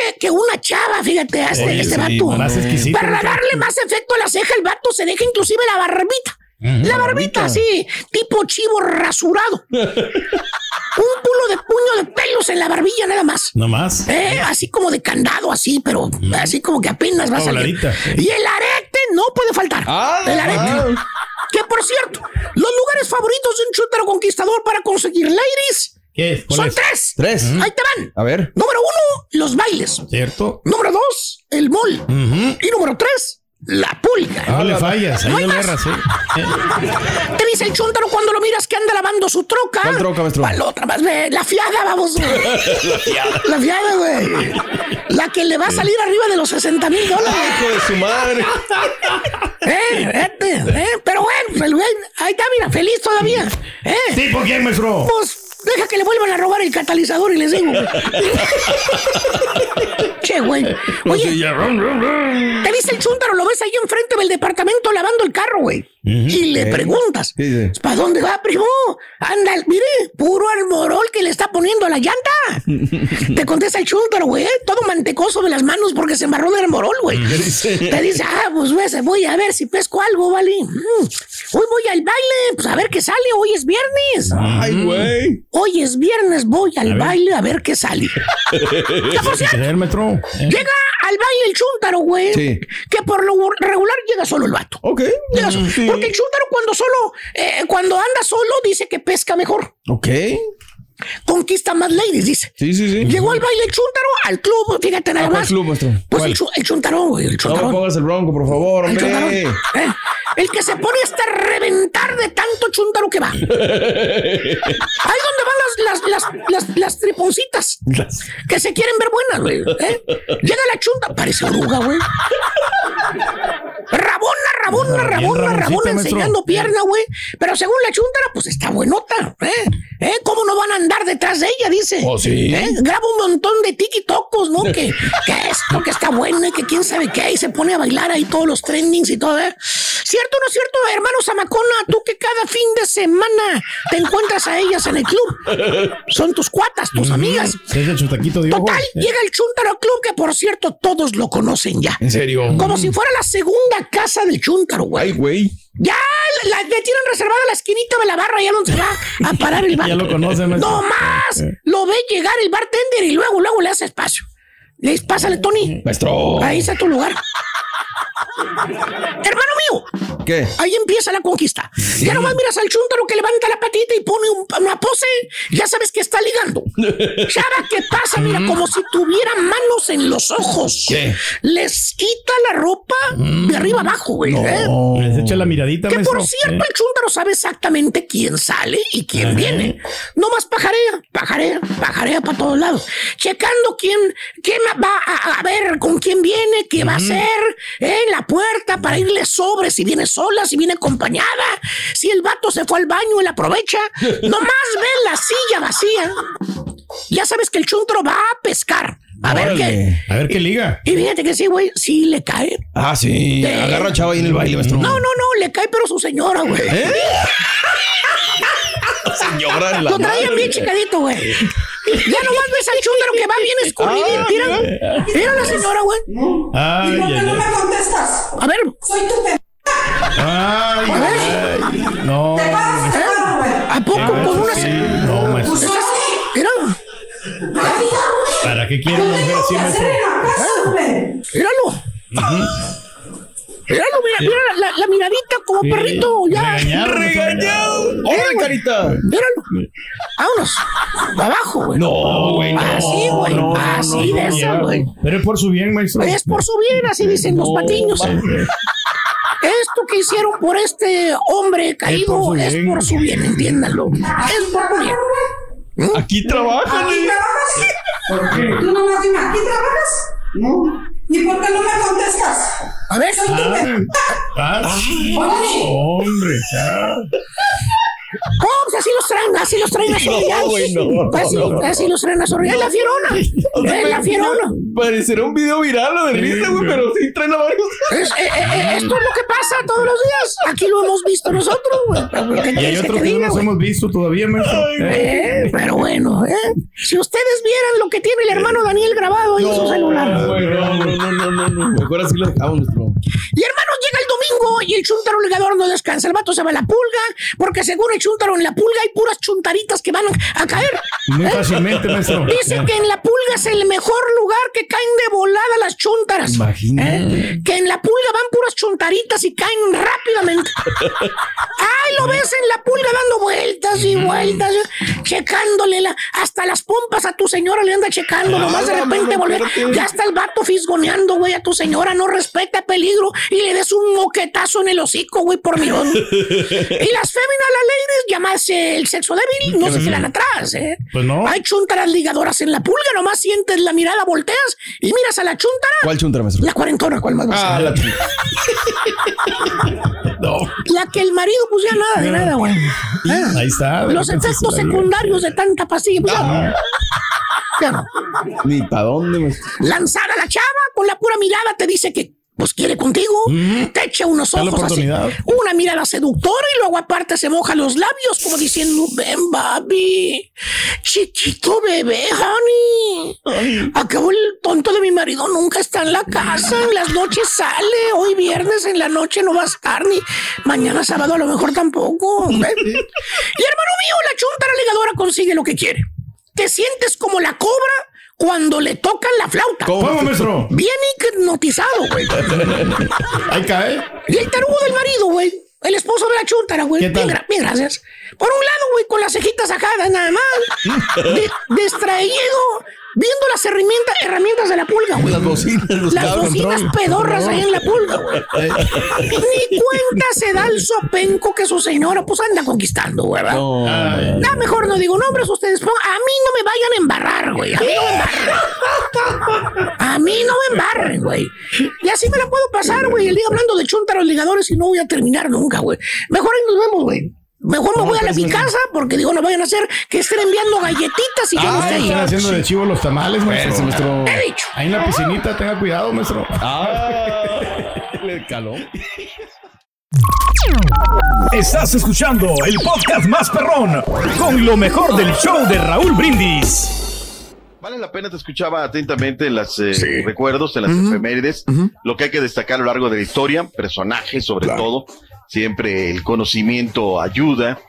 que, que una chava, fíjate, a este, este sí, vato. más exquisito, Para darle más efecto a la ceja, el vato se deja inclusive la barbita. La barbita así, tipo chivo rasurado. Un pulo de puño de pelos en la barbilla nada más. No más. Eh, así como de candado, así, pero así como que apenas va a salir. Y el arete no puede faltar. Ah, el arete. Que por cierto, los lugares favoritos de un chúntaro conquistador para conseguir ladies ¿Qué? ¿Cuál son es? tres. Tres. Ahí te van. A ver. Número uno, los bailes. ¿Cierto? Número dos, el mall. Y número tres, la pulga. No le fallas, ahí No le erras, ¿eh? Te dice el chúntaro cuando lo miras que anda lavando su troca. ¿Cuál troca, maestro? ¿Cuál otra más? La fiada, vamos. La fiada. La fiada, güey. La que le va a salir arriba de los 60 mil dólares. Hijo de su madre. Eh, este, eh, pero bueno, el güey, ahí está, mira, feliz todavía. Eh. ¿Sí, por quién, maestro? Pues deja que le vuelvan a robar el catalizador y les digo. che, güey. Oye, te dice el chúntaro, lo ves ahí enfrente del departamento lavando el carro, güey. Y le preguntas, ¿Qué dice? ¿para dónde va, primo? Anda, mire, puro armorol que le está poniendo a la llanta. Te contesta el chúntaro, güey, todo mantecoso de las manos porque se embarró de armorol, güey. Te dice, ah, pues güey, voy a ver si pesco algo, ¿vale? Mm, Hoy voy al baile, pues a ver qué sale, hoy es viernes. Ay, güey. Hoy es viernes, voy al baile a ver qué sale. ¿Qué, maestro? ¿Eh? Llega al baile el chúntaro, güey. Sí. Que por lo regular llega solo el vato. Ok. Llega solo. Sí. Porque el chúntaro cuando solo, eh, cuando anda solo, dice que pesca mejor. Ok. Conquista más ladies, dice. Sí, sí, sí. Llegó al baile el chúntaro, al club, fíjate nada ¿A cuál más. club, maestro? Pues ¿Cuál? el, chu- el chuntarón, güey, el No me chuntarón. pongas el bronco, por favor, El hombre. Eh, El que se pone hasta reventar de tanto chuntaro que va. Ahí donde van las, las, las, las, las triponcitas que se quieren ver buenas, güey. ¿eh? Llega la chunta, parece oruga, güey. Rabona, rabona, rabona, rabona, enseñando pierna, güey. Pero según la chuntara, pues está buenota, ¿eh? ¿Eh? ¿Cómo no van a andar detrás de ella? Dice. Oh, sí. ¿Eh? Graba un montón de tiki-tocos, ¿no? Que, que esto, que está bueno y que quién sabe qué. Y se pone a bailar ahí todos los trendings y todo, ¿eh? ¿Cierto o no es cierto, hermano Zamacona? Tú que cada fin de semana te encuentras a ellas en el club. Son tus cuatas, tus amigas. Es el chutaquito de. Total, llega el Chuntaro Club, que por cierto todos lo conocen ya. ¿En serio? Como si fuera la segunda casa del Chuntaro, güey. Ay, güey. Ya la, la- le tienen reservada la esquinita de la barra, ya donde se va a parar el bar. Ya lo conoce, maestro. No más. Lo ve llegar el bartender y luego, luego le hace espacio. Le dice, pásale, Tony. Maestro. Ahí está tu lugar. Hermano mío, ¿Qué? ahí empieza la conquista. Ya nomás miras al chúntaro que levanta la patita y pone un- una pose, ya sabes que está ligando. Chava que pasa, mira, como si tuviera manos en los ojos. ¿Qué? Les quita la ropa de arriba abajo, güey. ¿eh? Les echa la miradita, Que maestro. por cierto, ¿Eh? el chúntaro sabe exactamente quién sale y quién viene. No más pajarea, pajarea, pajarea para todos lados. Checando quién, quién va a, a ver con quién viene, qué va a hacer, ¿eh? en la puerta para irle sobre, si viene sola, si viene acompañada, si el vato se fue al baño, él aprovecha. Nomás ve la silla vacía. Ya sabes que el chúntaro va a pescar. A ver qué. A ver qué liga. Y fíjate que sí, güey, sí le cae. Ah, sí. Eh. Agarra a chava ahí en el baile, maestro. No, no, no, le cae, pero su señora, güey. ¿Eh? Señora en la Lo traían madre. bien chicadito, güey. Ya nomás ves al chúndaro que va bien escurrido. Ah, Mira, mira la señora, güey. Ay, ay, ay. contestas? A ver, Soy tu pe... Ay, ay. No. ¿eh? ¿a poco con una Sí, no, maestro. Pues. Mira, ¿Para qué quiere una mujer así, maestro? míralo. Mira, mira la, la- la miradita como Sí, perrito, ya. regañado, Regañado. Mira, ¡Órale, carita! Míralo. Vámonos. Abajo, güey. No, güey. no. Así, güey. No, no, Así no, de no, esa, güey. Pero es por su bien, maestro. Es por su bien, así dicen los patiños. Esto que hicieron por este hombre caído por su es bien. por su bien, entiéndanlo. Es por su bien. Aquí trabajan. ¿Aquí trabajas? Tú nomás dime, ¿aquí trabajas? No. ¿Y por qué no me contestas? A ver. Tu pe... Ah, sí, hombre. ya. Oh, pues así los traen, así los traen a No, güey, no, Así, no, no. así los traen a Zorrilla. Es la fierona. Es la fierona. Parecerá un video viral o de risa, güey, pero sí traen a varios. Es- eh, eh, eh, esto es lo que pasa todos los días. Aquí lo hemos visto nosotros, güey. ¿Qué Y hay otros te que no los hemos visto todavía, maestro. Eh, Eh, pero bueno, ¿eh? Si ustedes vieran lo que tiene el hermano Daniel grabado ahí en su celular. güey, no, no, no, no, no, no. Mejor así lo dejamos, nuestro. Y hermanos, llega el domingo domingo y el chuntaro ligador no descansa. El vato se va a la pulga, porque según el en la pulga hay puras chuntaritas que van a caer. Muy ¿Eh? fácilmente, maestro. Dice que en la pulga es el mejor lugar que caen de volada las chuntaras. Imagina. ¿Eh? Que en la pulga van puras chuntaritas y caen rápidamente. Ay, lo ves en la pulga dando vueltas y vueltas, checándole la- hasta las pompas a tu señora, le anda checando, nomás de Ah, repente volver. Ya está el vato fisgoneando, güey, a tu señora, no respeta peligro y le des un moquetazo en el hocico, güey, por mirón. y las féminas, las ladies, llamarse el sexo débil, no se quedan atrás, ¿eh? Pues no. Hay chuntaras ligadoras en la pulga, nomás sientes la mirada, volteas y miras a la chuntara. ¿Cuál chuntara, maestro? La cuarentona, ¿cuál más? va a Ah, la La que el marido, pues ya nada de nada, güey. Ah, Ahí está. Los efectos secundarios de tanta pastilla, pues no. Ya no. Ni para dónde, maestro. Lanzar a la chava con la pura mirada te dice que pues quiere contigo, te echa unos la ojos así, una mirada seductora y luego aparte se moja los labios como diciendo, ven, baby, chiquito bebé, honey. Acabó el tonto de mi marido, nunca está en la casa, en las noches sale, hoy viernes en la noche no va a estar, ni mañana sábado a lo mejor tampoco. y hermano mío, la chuntara ligadora consigue lo que quiere. Te sientes como la cobra cuando le tocan la flauta. ¿Cómo, maestro? Bien hipnotizado, güey. Ahí cae. Y el tarugo del marido, güey. El esposo de la chuntara, güey. Bien, gra- bien, gracias. Por un lado, güey, con las cejitas sacadas, nada más. De- distraído, viendo las herramientas, herramientas de la pulga, güey. Las bocinas, los Las bocinas Control. pedorras ahí en la pulga, güey. Ni cuenta se da el sopenco que su señora, pues anda conquistando, güey. ¿verdad? No, Ah, mejor no digo nombres, ustedes pongan. A mí no me vayan a embarrar, güey. A mí no me embarren. A mí no me embarren, güey. Y así me la puedo pasar, güey. El día hablando de chuntaros ligadores y no voy a terminar nunca, güey. Mejor ahí nos vemos, güey. Mejor me voy a la mi casa porque digo, no vayan a hacer que estén enviando galletitas y yo no están haciendo de chivo los tamales, maestro. Eso, maestro. He dicho. Ahí en la piscinita, tenga cuidado, maestro. Ah, le caló. Estás escuchando el podcast más perrón con lo mejor del show de Raúl Brindis. Vale la pena, te escuchaba atentamente en los recuerdos, en las efemérides, lo que hay que destacar a lo largo de la historia, personajes sobre todo, siempre el conocimiento ayuda.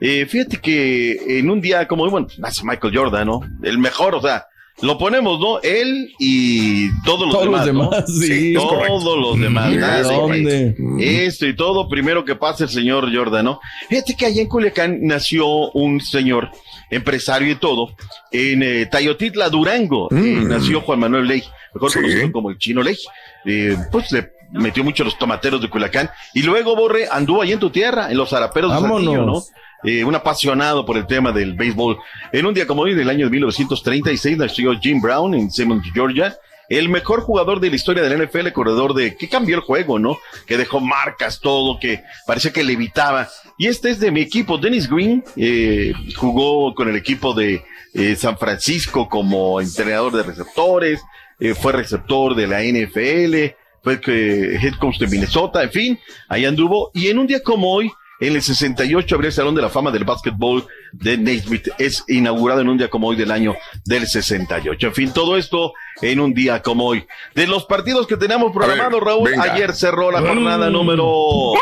Eh, fíjate que en un día como hoy, bueno, nace Michael Jordan, ¿no? El mejor, o sea, lo ponemos, ¿no? Él y todos los Todos los demás, ¿no? demás, sí, todos correcto. los demás. ¿De dónde? Esto y todo, primero que pasa el señor Jordan, ¿no? Fíjate que allá en Culiacán nació un señor empresario y todo, en eh, Tayotitla, Durango, eh, nació Juan Manuel Ley, mejor conocido como el Chino Ley. Eh, pues le metió mucho a los tomateros de Culiacán y luego Borre anduvo allá en tu tierra, en los zaraperos de. Saltillo, ¿no? Eh, un apasionado por el tema del béisbol. En un día como hoy, del año de 1936, nació Jim Brown en Simmons, Georgia. El mejor jugador de la historia del NFL, corredor de que cambió el juego, ¿no? Que dejó marcas, todo, que parecía que levitaba. Y este es de mi equipo, Dennis Green, eh, jugó con el equipo de eh, San Francisco como entrenador de receptores, eh, fue receptor de la NFL, fue que, head coach de Minnesota, en fin, ahí anduvo. Y en un día como hoy, en el 68 habría el Salón de la Fama del Básquetbol de Naismith. Es inaugurado en un día como hoy del año del 68. En fin, todo esto en un día como hoy. De los partidos que teníamos programados, Raúl, venga. ayer cerró la jornada número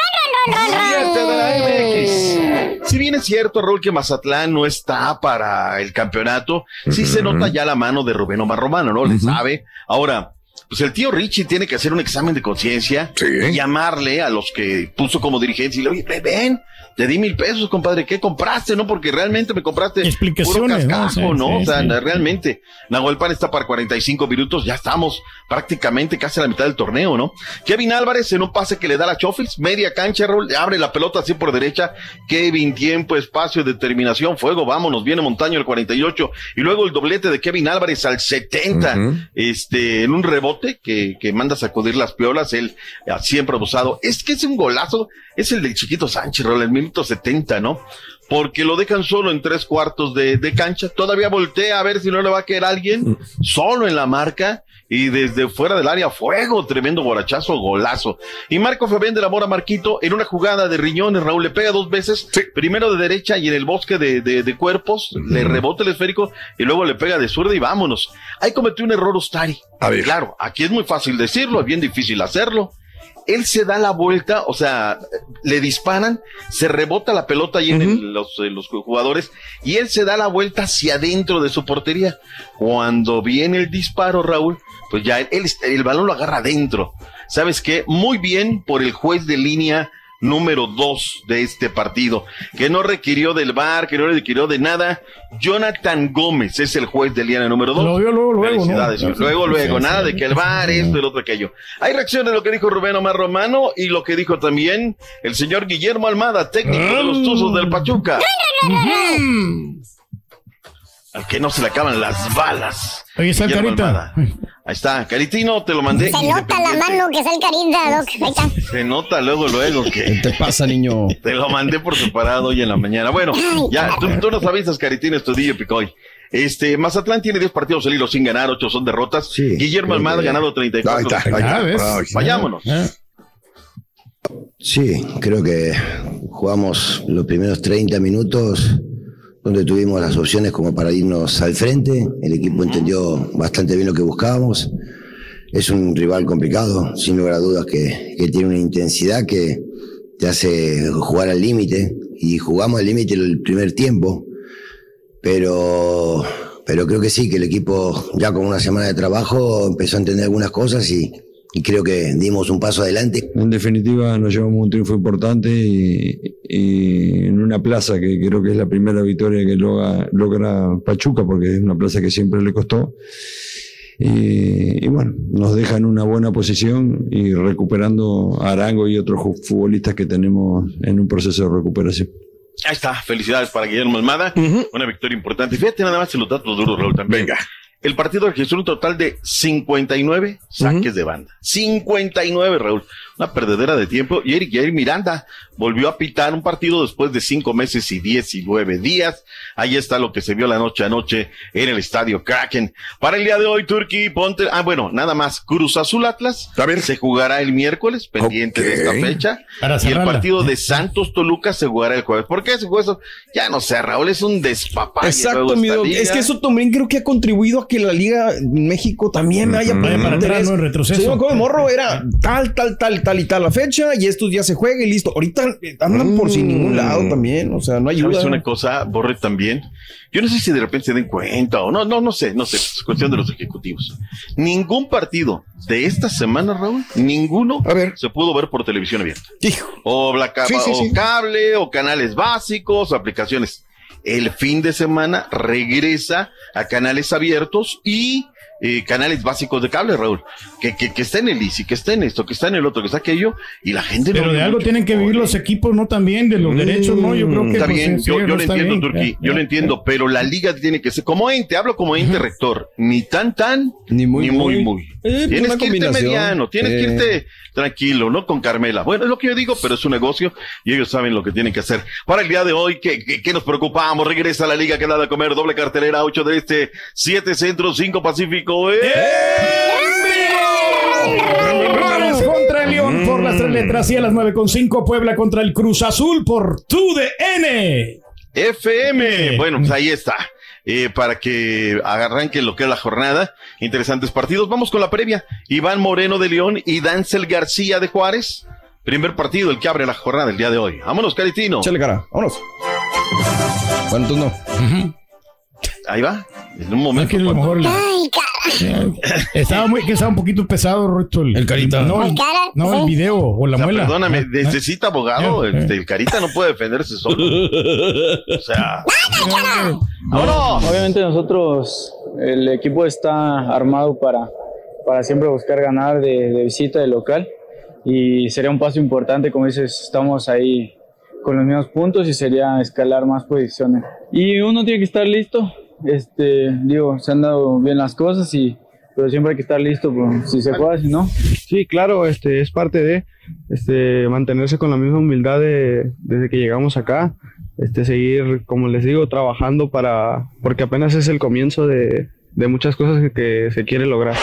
7 de la MX. Si bien es cierto, Raúl, que Mazatlán no está para el campeonato, sí se nota ya la mano de Rubén Omar Romano, ¿no? Le sabe. Ahora, pues el tío Richie tiene que hacer un examen de conciencia y llamarle a los que puso como dirigencia y le oye, ve, ven, te di mil pesos, compadre, ¿qué compraste? No, porque realmente me compraste puro Explicaciones, ¿no? cascajo, ¿no? sí, o sea, sí. realmente, Nahuel Pan está para 45 minutos, ya estamos prácticamente casi a la mitad del torneo, ¿no? Kevin Álvarez en un pase que le da a la Chofis, media cancha, Raúl, le abre la pelota así por derecha, Kevin, tiempo, espacio, determinación, fuego, vámonos, viene Montaño el 48, y luego el doblete de Kevin Álvarez al 70, este, en un rebote que, que manda a sacudir las piolas, él ah, siempre abusado, es que es un golazo, es el del chiquito Sánchez, Raúl, el minuto 70, ¿no? porque lo dejan solo en tres cuartos de, de cancha. Todavía voltea a ver si no le va a caer alguien solo en la marca y desde fuera del área fuego, tremendo borachazo, golazo. Y Marco Fabián de la Mora Marquito en una jugada de riñones, Raúl le pega dos veces, primero de derecha y en el bosque de, de- de cuerpos, le rebota el esférico y luego le pega de zurda y vámonos. Ahí cometió un error Ustari. Claro, aquí es muy fácil decirlo, es bien difícil hacerlo. Él se da la vuelta, o sea, le disparan, se rebota la pelota ahí en el- los, eh, los jugadores y él se da la vuelta hacia adentro de su portería. Cuando viene el disparo, Raúl, pues ya él, él- el balón lo agarra adentro. ¿Sabes qué? Muy bien por el juez de línea número dos de este partido, que no requirió del VAR, que no requirió de nada. Jonathan Gómez es el juez de línea número dos. Lo vio luego, luego, ¿no? Sí, Luego, luego, sí, nada sí. de que el VAR, esto, el otro, aquello. Hay reacciones de lo que dijo Rubén Omar Romano y lo que dijo también el señor Guillermo Almada, técnico de los Tuzos del Pachuca. Al que no se le acaban las balas. Oye, está carita. Almada. Ahí está, Caritino, te lo mandé. Se nota la mano que es el carita, Doc. Ahí está. Se nota luego, luego que. ¿Qué te pasa, niño? Te lo mandé por separado hoy en la mañana. Bueno, ya, tú, tú nos avisas, Caritino, estudillo Picoy. Este, Mazatlán tiene 10 partidos al hilo sin ganar, 8 son derrotas. Guillermo Almada ha ganado 34. Ahí está, ahí está. Ah, Vayámonos. Sí, creo que jugamos los primeros 30 minutos donde tuvimos las opciones como para irnos al frente. El equipo entendió bastante bien lo que buscábamos. Es un rival complicado, sin lugar a dudas, que, que tiene una intensidad que te hace jugar al límite. Y jugamos al límite el primer tiempo. Pero, pero creo que sí, que el equipo ya con una semana de trabajo empezó a entender algunas cosas y, y creo que dimos un paso adelante. En definitiva, nos llevamos un triunfo importante y, y en una plaza que creo que es la primera victoria que logra, logra Pachuca, porque es una plaza que siempre le costó. Y, y bueno, nos deja en una buena posición y recuperando a Arango y otros futbolistas que tenemos en un proceso de recuperación. Ahí está, felicidades para Guillermo Almada. Una victoria importante. Fíjate nada más en los datos duros, Raúl, también. Venga. El partido registró un total de 59 saques de banda. 59, Raúl. Una perdedera de tiempo. Y Eric Jair Miranda volvió a pitar un partido después de cinco meses y 19 días. Ahí está lo que se vio la noche a noche en el estadio Kraken. Para el día de hoy, Turkey, ponte. Ah, bueno, nada más. Cruz Azul Atlas. Se jugará el miércoles, pendiente de esta fecha. Para y el partido de Santos Toluca se jugará el jueves. ¿Por qué ese jueves? Ya no sé, Raúl, es un despapalle. Exacto, mi. Es que eso también creo que ha contribuido a que la Liga México también haya para atrás, ¿no? En retroceso. Sí, de morro era tal, tal, tal, tal y tal la fecha y estos días se juega y listo. Ahorita andan por sin ningún lado también, o sea, no ayuda. ¿Sabes una cosa, Borre, también? Yo no sé si de repente se den cuenta o no, no, no sé, no sé, es cuestión de los ejecutivos. Ningún partido de esta semana, Raúl, ninguno se pudo ver por televisión abierta. O, la ca- Sí, sí, o sí. cable, o canales básicos, o aplicaciones. El fin de semana regresa a canales abiertos y eh, canales básicos de cable, Raúl. Que, que, que está en el ICI, que está en esto, que está en el otro, que está aquello, y la gente Pero no de algo mucho tienen que vivir los equipos, ¿no? También de los derechos, ¿no? Yo creo que. Está pues, bien, yo, yo no lo entiendo, bien. Turquí, Ya, yo lo ya. entiendo, pero la liga tiene que ser como ente, hablo como ente rector, ni tan tan, ni muy muy. muy. Eh, tienes una que irte mediano, tienes que Eh. irte tranquilo, ¿no? Con Carmela. Bueno, es lo que yo digo, pero es un negocio y ellos saben lo que tienen que hacer. Para el día de hoy, ¿qué, qué, qué nos preocupamos? Regresa la liga que da de comer, doble cartelera, 8 de este, 7 centro, 5 pacífico. ¡Eh! Juárez contra el León por las tres letras y a las 9.5 Puebla contra el Cruz Azul por TUDN. FM. Bueno, pues ahí está. Eh, para que arranque lo que es la jornada. Interesantes partidos. Vamos con la previa. Iván Moreno de León y Dancel García de Juárez. Primer partido, el que abre la jornada el día de hoy. Vámonos, Caritino. Échale cara, vámonos. Bueno, tú no. Ahí va. En un momento. que a lo mejor la- Estaba muy, que estaba un poquito pesado, Roberto. El, carita. No, el, no, el video o la O sea, muela. perdóname, Ah, necesita abogado. Eh. Este, el Carita no puede defenderse solo. O sea. ¡Vámonos! Obviamente nosotros, el equipo está armado para, para siempre buscar ganar de, de visita, de local. Y sería un paso importante, como dices, estamos ahí con los mismos puntos y sería escalar más posiciones. Y uno tiene que estar listo. Este, digo, se han dado bien las cosas y pero siempre hay que estar listo, pues, si se puede, si no. Sí, claro, este es parte de este mantenerse con la misma humildad de, desde que llegamos acá, este seguir, como les digo, trabajando para porque apenas es el comienzo de, de muchas cosas que, que se quiere lograr.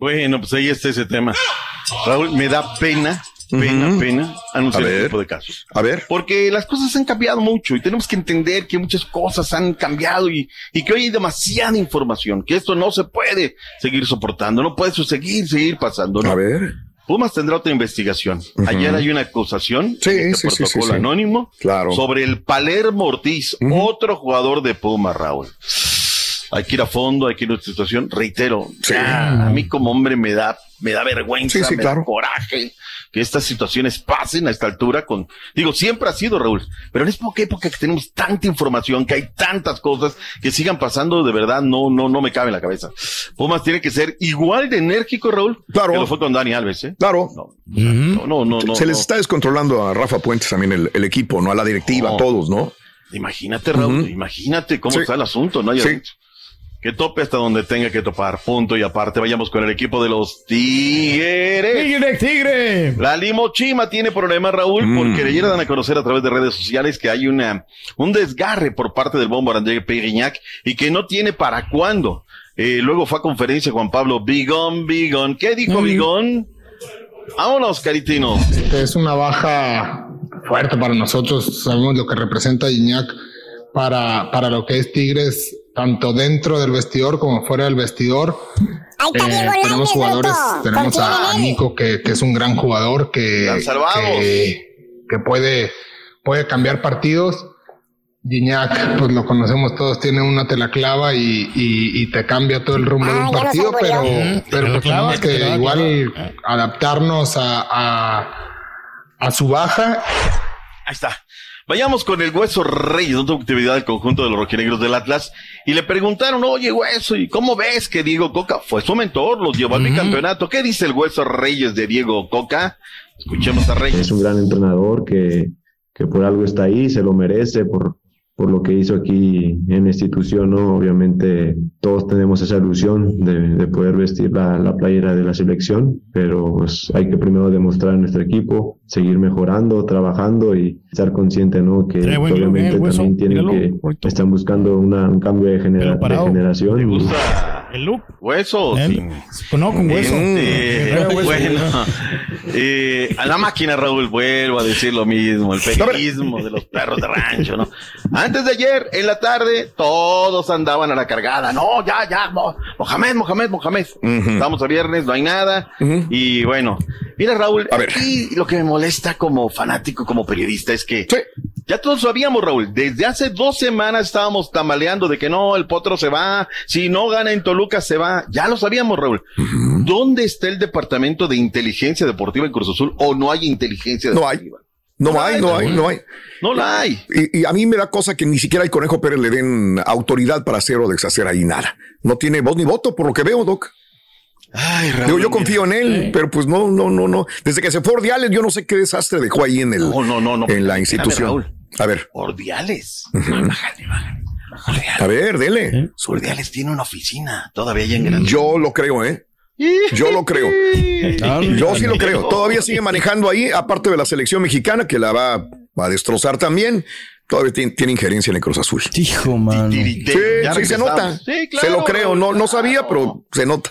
Bueno, pues ahí está ese tema. Raúl, me da pena, pena, Ujú. pena anunciar este tipo de casos. A ver. Porque las cosas han cambiado mucho y tenemos que entender que muchas cosas han cambiado y, y que hoy hay demasiada información, que esto no se puede seguir soportando, no puede seguir, seguir pasando. ¿no? A ver. Pumas tendrá otra investigación. Ayer hay una acusación Sí, de sí, sí, sí, protocolo sí. anónimo Claro. sobre el Palermo Ortiz, otro jugador de Pumas, Raúl. Hay que ir a fondo, hay que ir a una situación. Reitero, ya, a mí como hombre me da, me da vergüenza, Sí, sí, me claro. da coraje que estas situaciones pasen a esta altura con, digo, siempre ha sido, Raúl, pero en esta época que tenemos tanta información, que hay tantas cosas que sigan pasando, de verdad, no, no, no me cabe en la cabeza. Pumas tiene que ser igual de enérgico, Raúl, Claro. que lo fue con Dani Alves, ¿eh? Claro. No, no, no, no. Se les está descontrolando a Rafa Puentes también el, el equipo, ¿no? A la directiva, a todos, ¿no? Imagínate, Raúl, imagínate cómo Sí. está el asunto, ¿no? Sí. Que tope hasta donde tenga que topar. Punto y aparte, vayamos con el equipo de los Tigres. ¡Tigre, tigre! La Limochima tiene problemas, Raúl, Mm. porque ayer dan a conocer a través de redes sociales que hay una, un desgarre por parte del bombo André Perignac y que no tiene para cuándo. Eh, luego fue a conferencia Juan Pablo Bigón, Bigón. ¿Qué dijo Bigón? Vámonos, Caritino. Es una baja fuerte para nosotros. Sabemos lo que representa Iñak para, para lo que es Tigres, tanto dentro del vestidor como fuera del vestidor. Eh, tenemos jugadores, tenemos a, a Nico, que, que es un gran jugador, que, que, que puede, puede cambiar partidos. Gignac, pues lo conocemos todos, tiene una te la clava y, y- y te cambia todo el rumbo de un partido, pero, pero pues tenemos que igual adaptarnos a, a, a su baja. Ahí está. Vayamos con el Hueso Reyes, otra actividad del conjunto de los rojinegros del Atlas. Y le preguntaron, oye, Hueso, ¿y cómo ves que Diego Coca fue su mentor? Los llevó al bicampeonato. ¿Qué dice el Hueso Reyes de Diego Coca? Escuchemos a Reyes. Es un gran entrenador que, que por algo está ahí, se lo merece por, por lo que hizo aquí en la institución, ¿no? Obviamente todos tenemos esa ilusión de, de poder vestir la, la playera de la selección, pero pues hay que primero demostrar en nuestro equipo, seguir mejorando, trabajando y estar consciente, ¿no? Que obviamente también tienen míralo, que, están buscando una- un cambio de, genera- de generación. El look. Hueso. sí. No, con hueso. Este, bueno, eh, a la máquina, Raúl, vuelvo a decir lo mismo, el periodismo de los perros de rancho, ¿no? Antes de ayer, en la tarde, todos andaban a la cargada. No, ya, ya, Mo- Mohamed, Mohamed, Mohamed. Estamos a viernes, no hay nada. Y bueno, mira, Raúl, aquí lo que me molesta como fanático, como periodista, es que ya todos sabíamos, Raúl, desde hace dos semanas estábamos tambaleando de que no, el potro se va, si no gana en Toluca se va, ya lo sabíamos, Raúl. ¿Dónde está el departamento de inteligencia deportiva en Cruz Azul o no hay inteligencia No hay. deportiva? No hay, no hay, no hay. No la hay. Y, y a mí me da cosa que ni siquiera al Conejo Pérez le den autoridad para hacer o deshacer ahí nada. No tiene voz ni voto, por lo que veo, Doc. Ay, Raúl, Digo, yo confío en él, pero pues no, no, no, no. Desde que se fue Ordiales, yo no sé qué desastre dejó ahí en el, No, no, no, no. en la Espérame, institución. Raúl. A ver, Ordiales. a ver, dele. Ordiales tiene una oficina todavía allá en Gran Yo lo creo, ¿eh? Yo lo creo. Yo sí lo creo. Todavía sigue manejando ahí, aparte de la selección mexicana, que la va, va a destrozar también. Todavía tiene, tiene injerencia en el Cruz Azul. Hijo, mano. Sí, se nota. Sí, claro. Se lo creo. No, no sabía, pero se nota.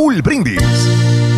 Raúl Brindis.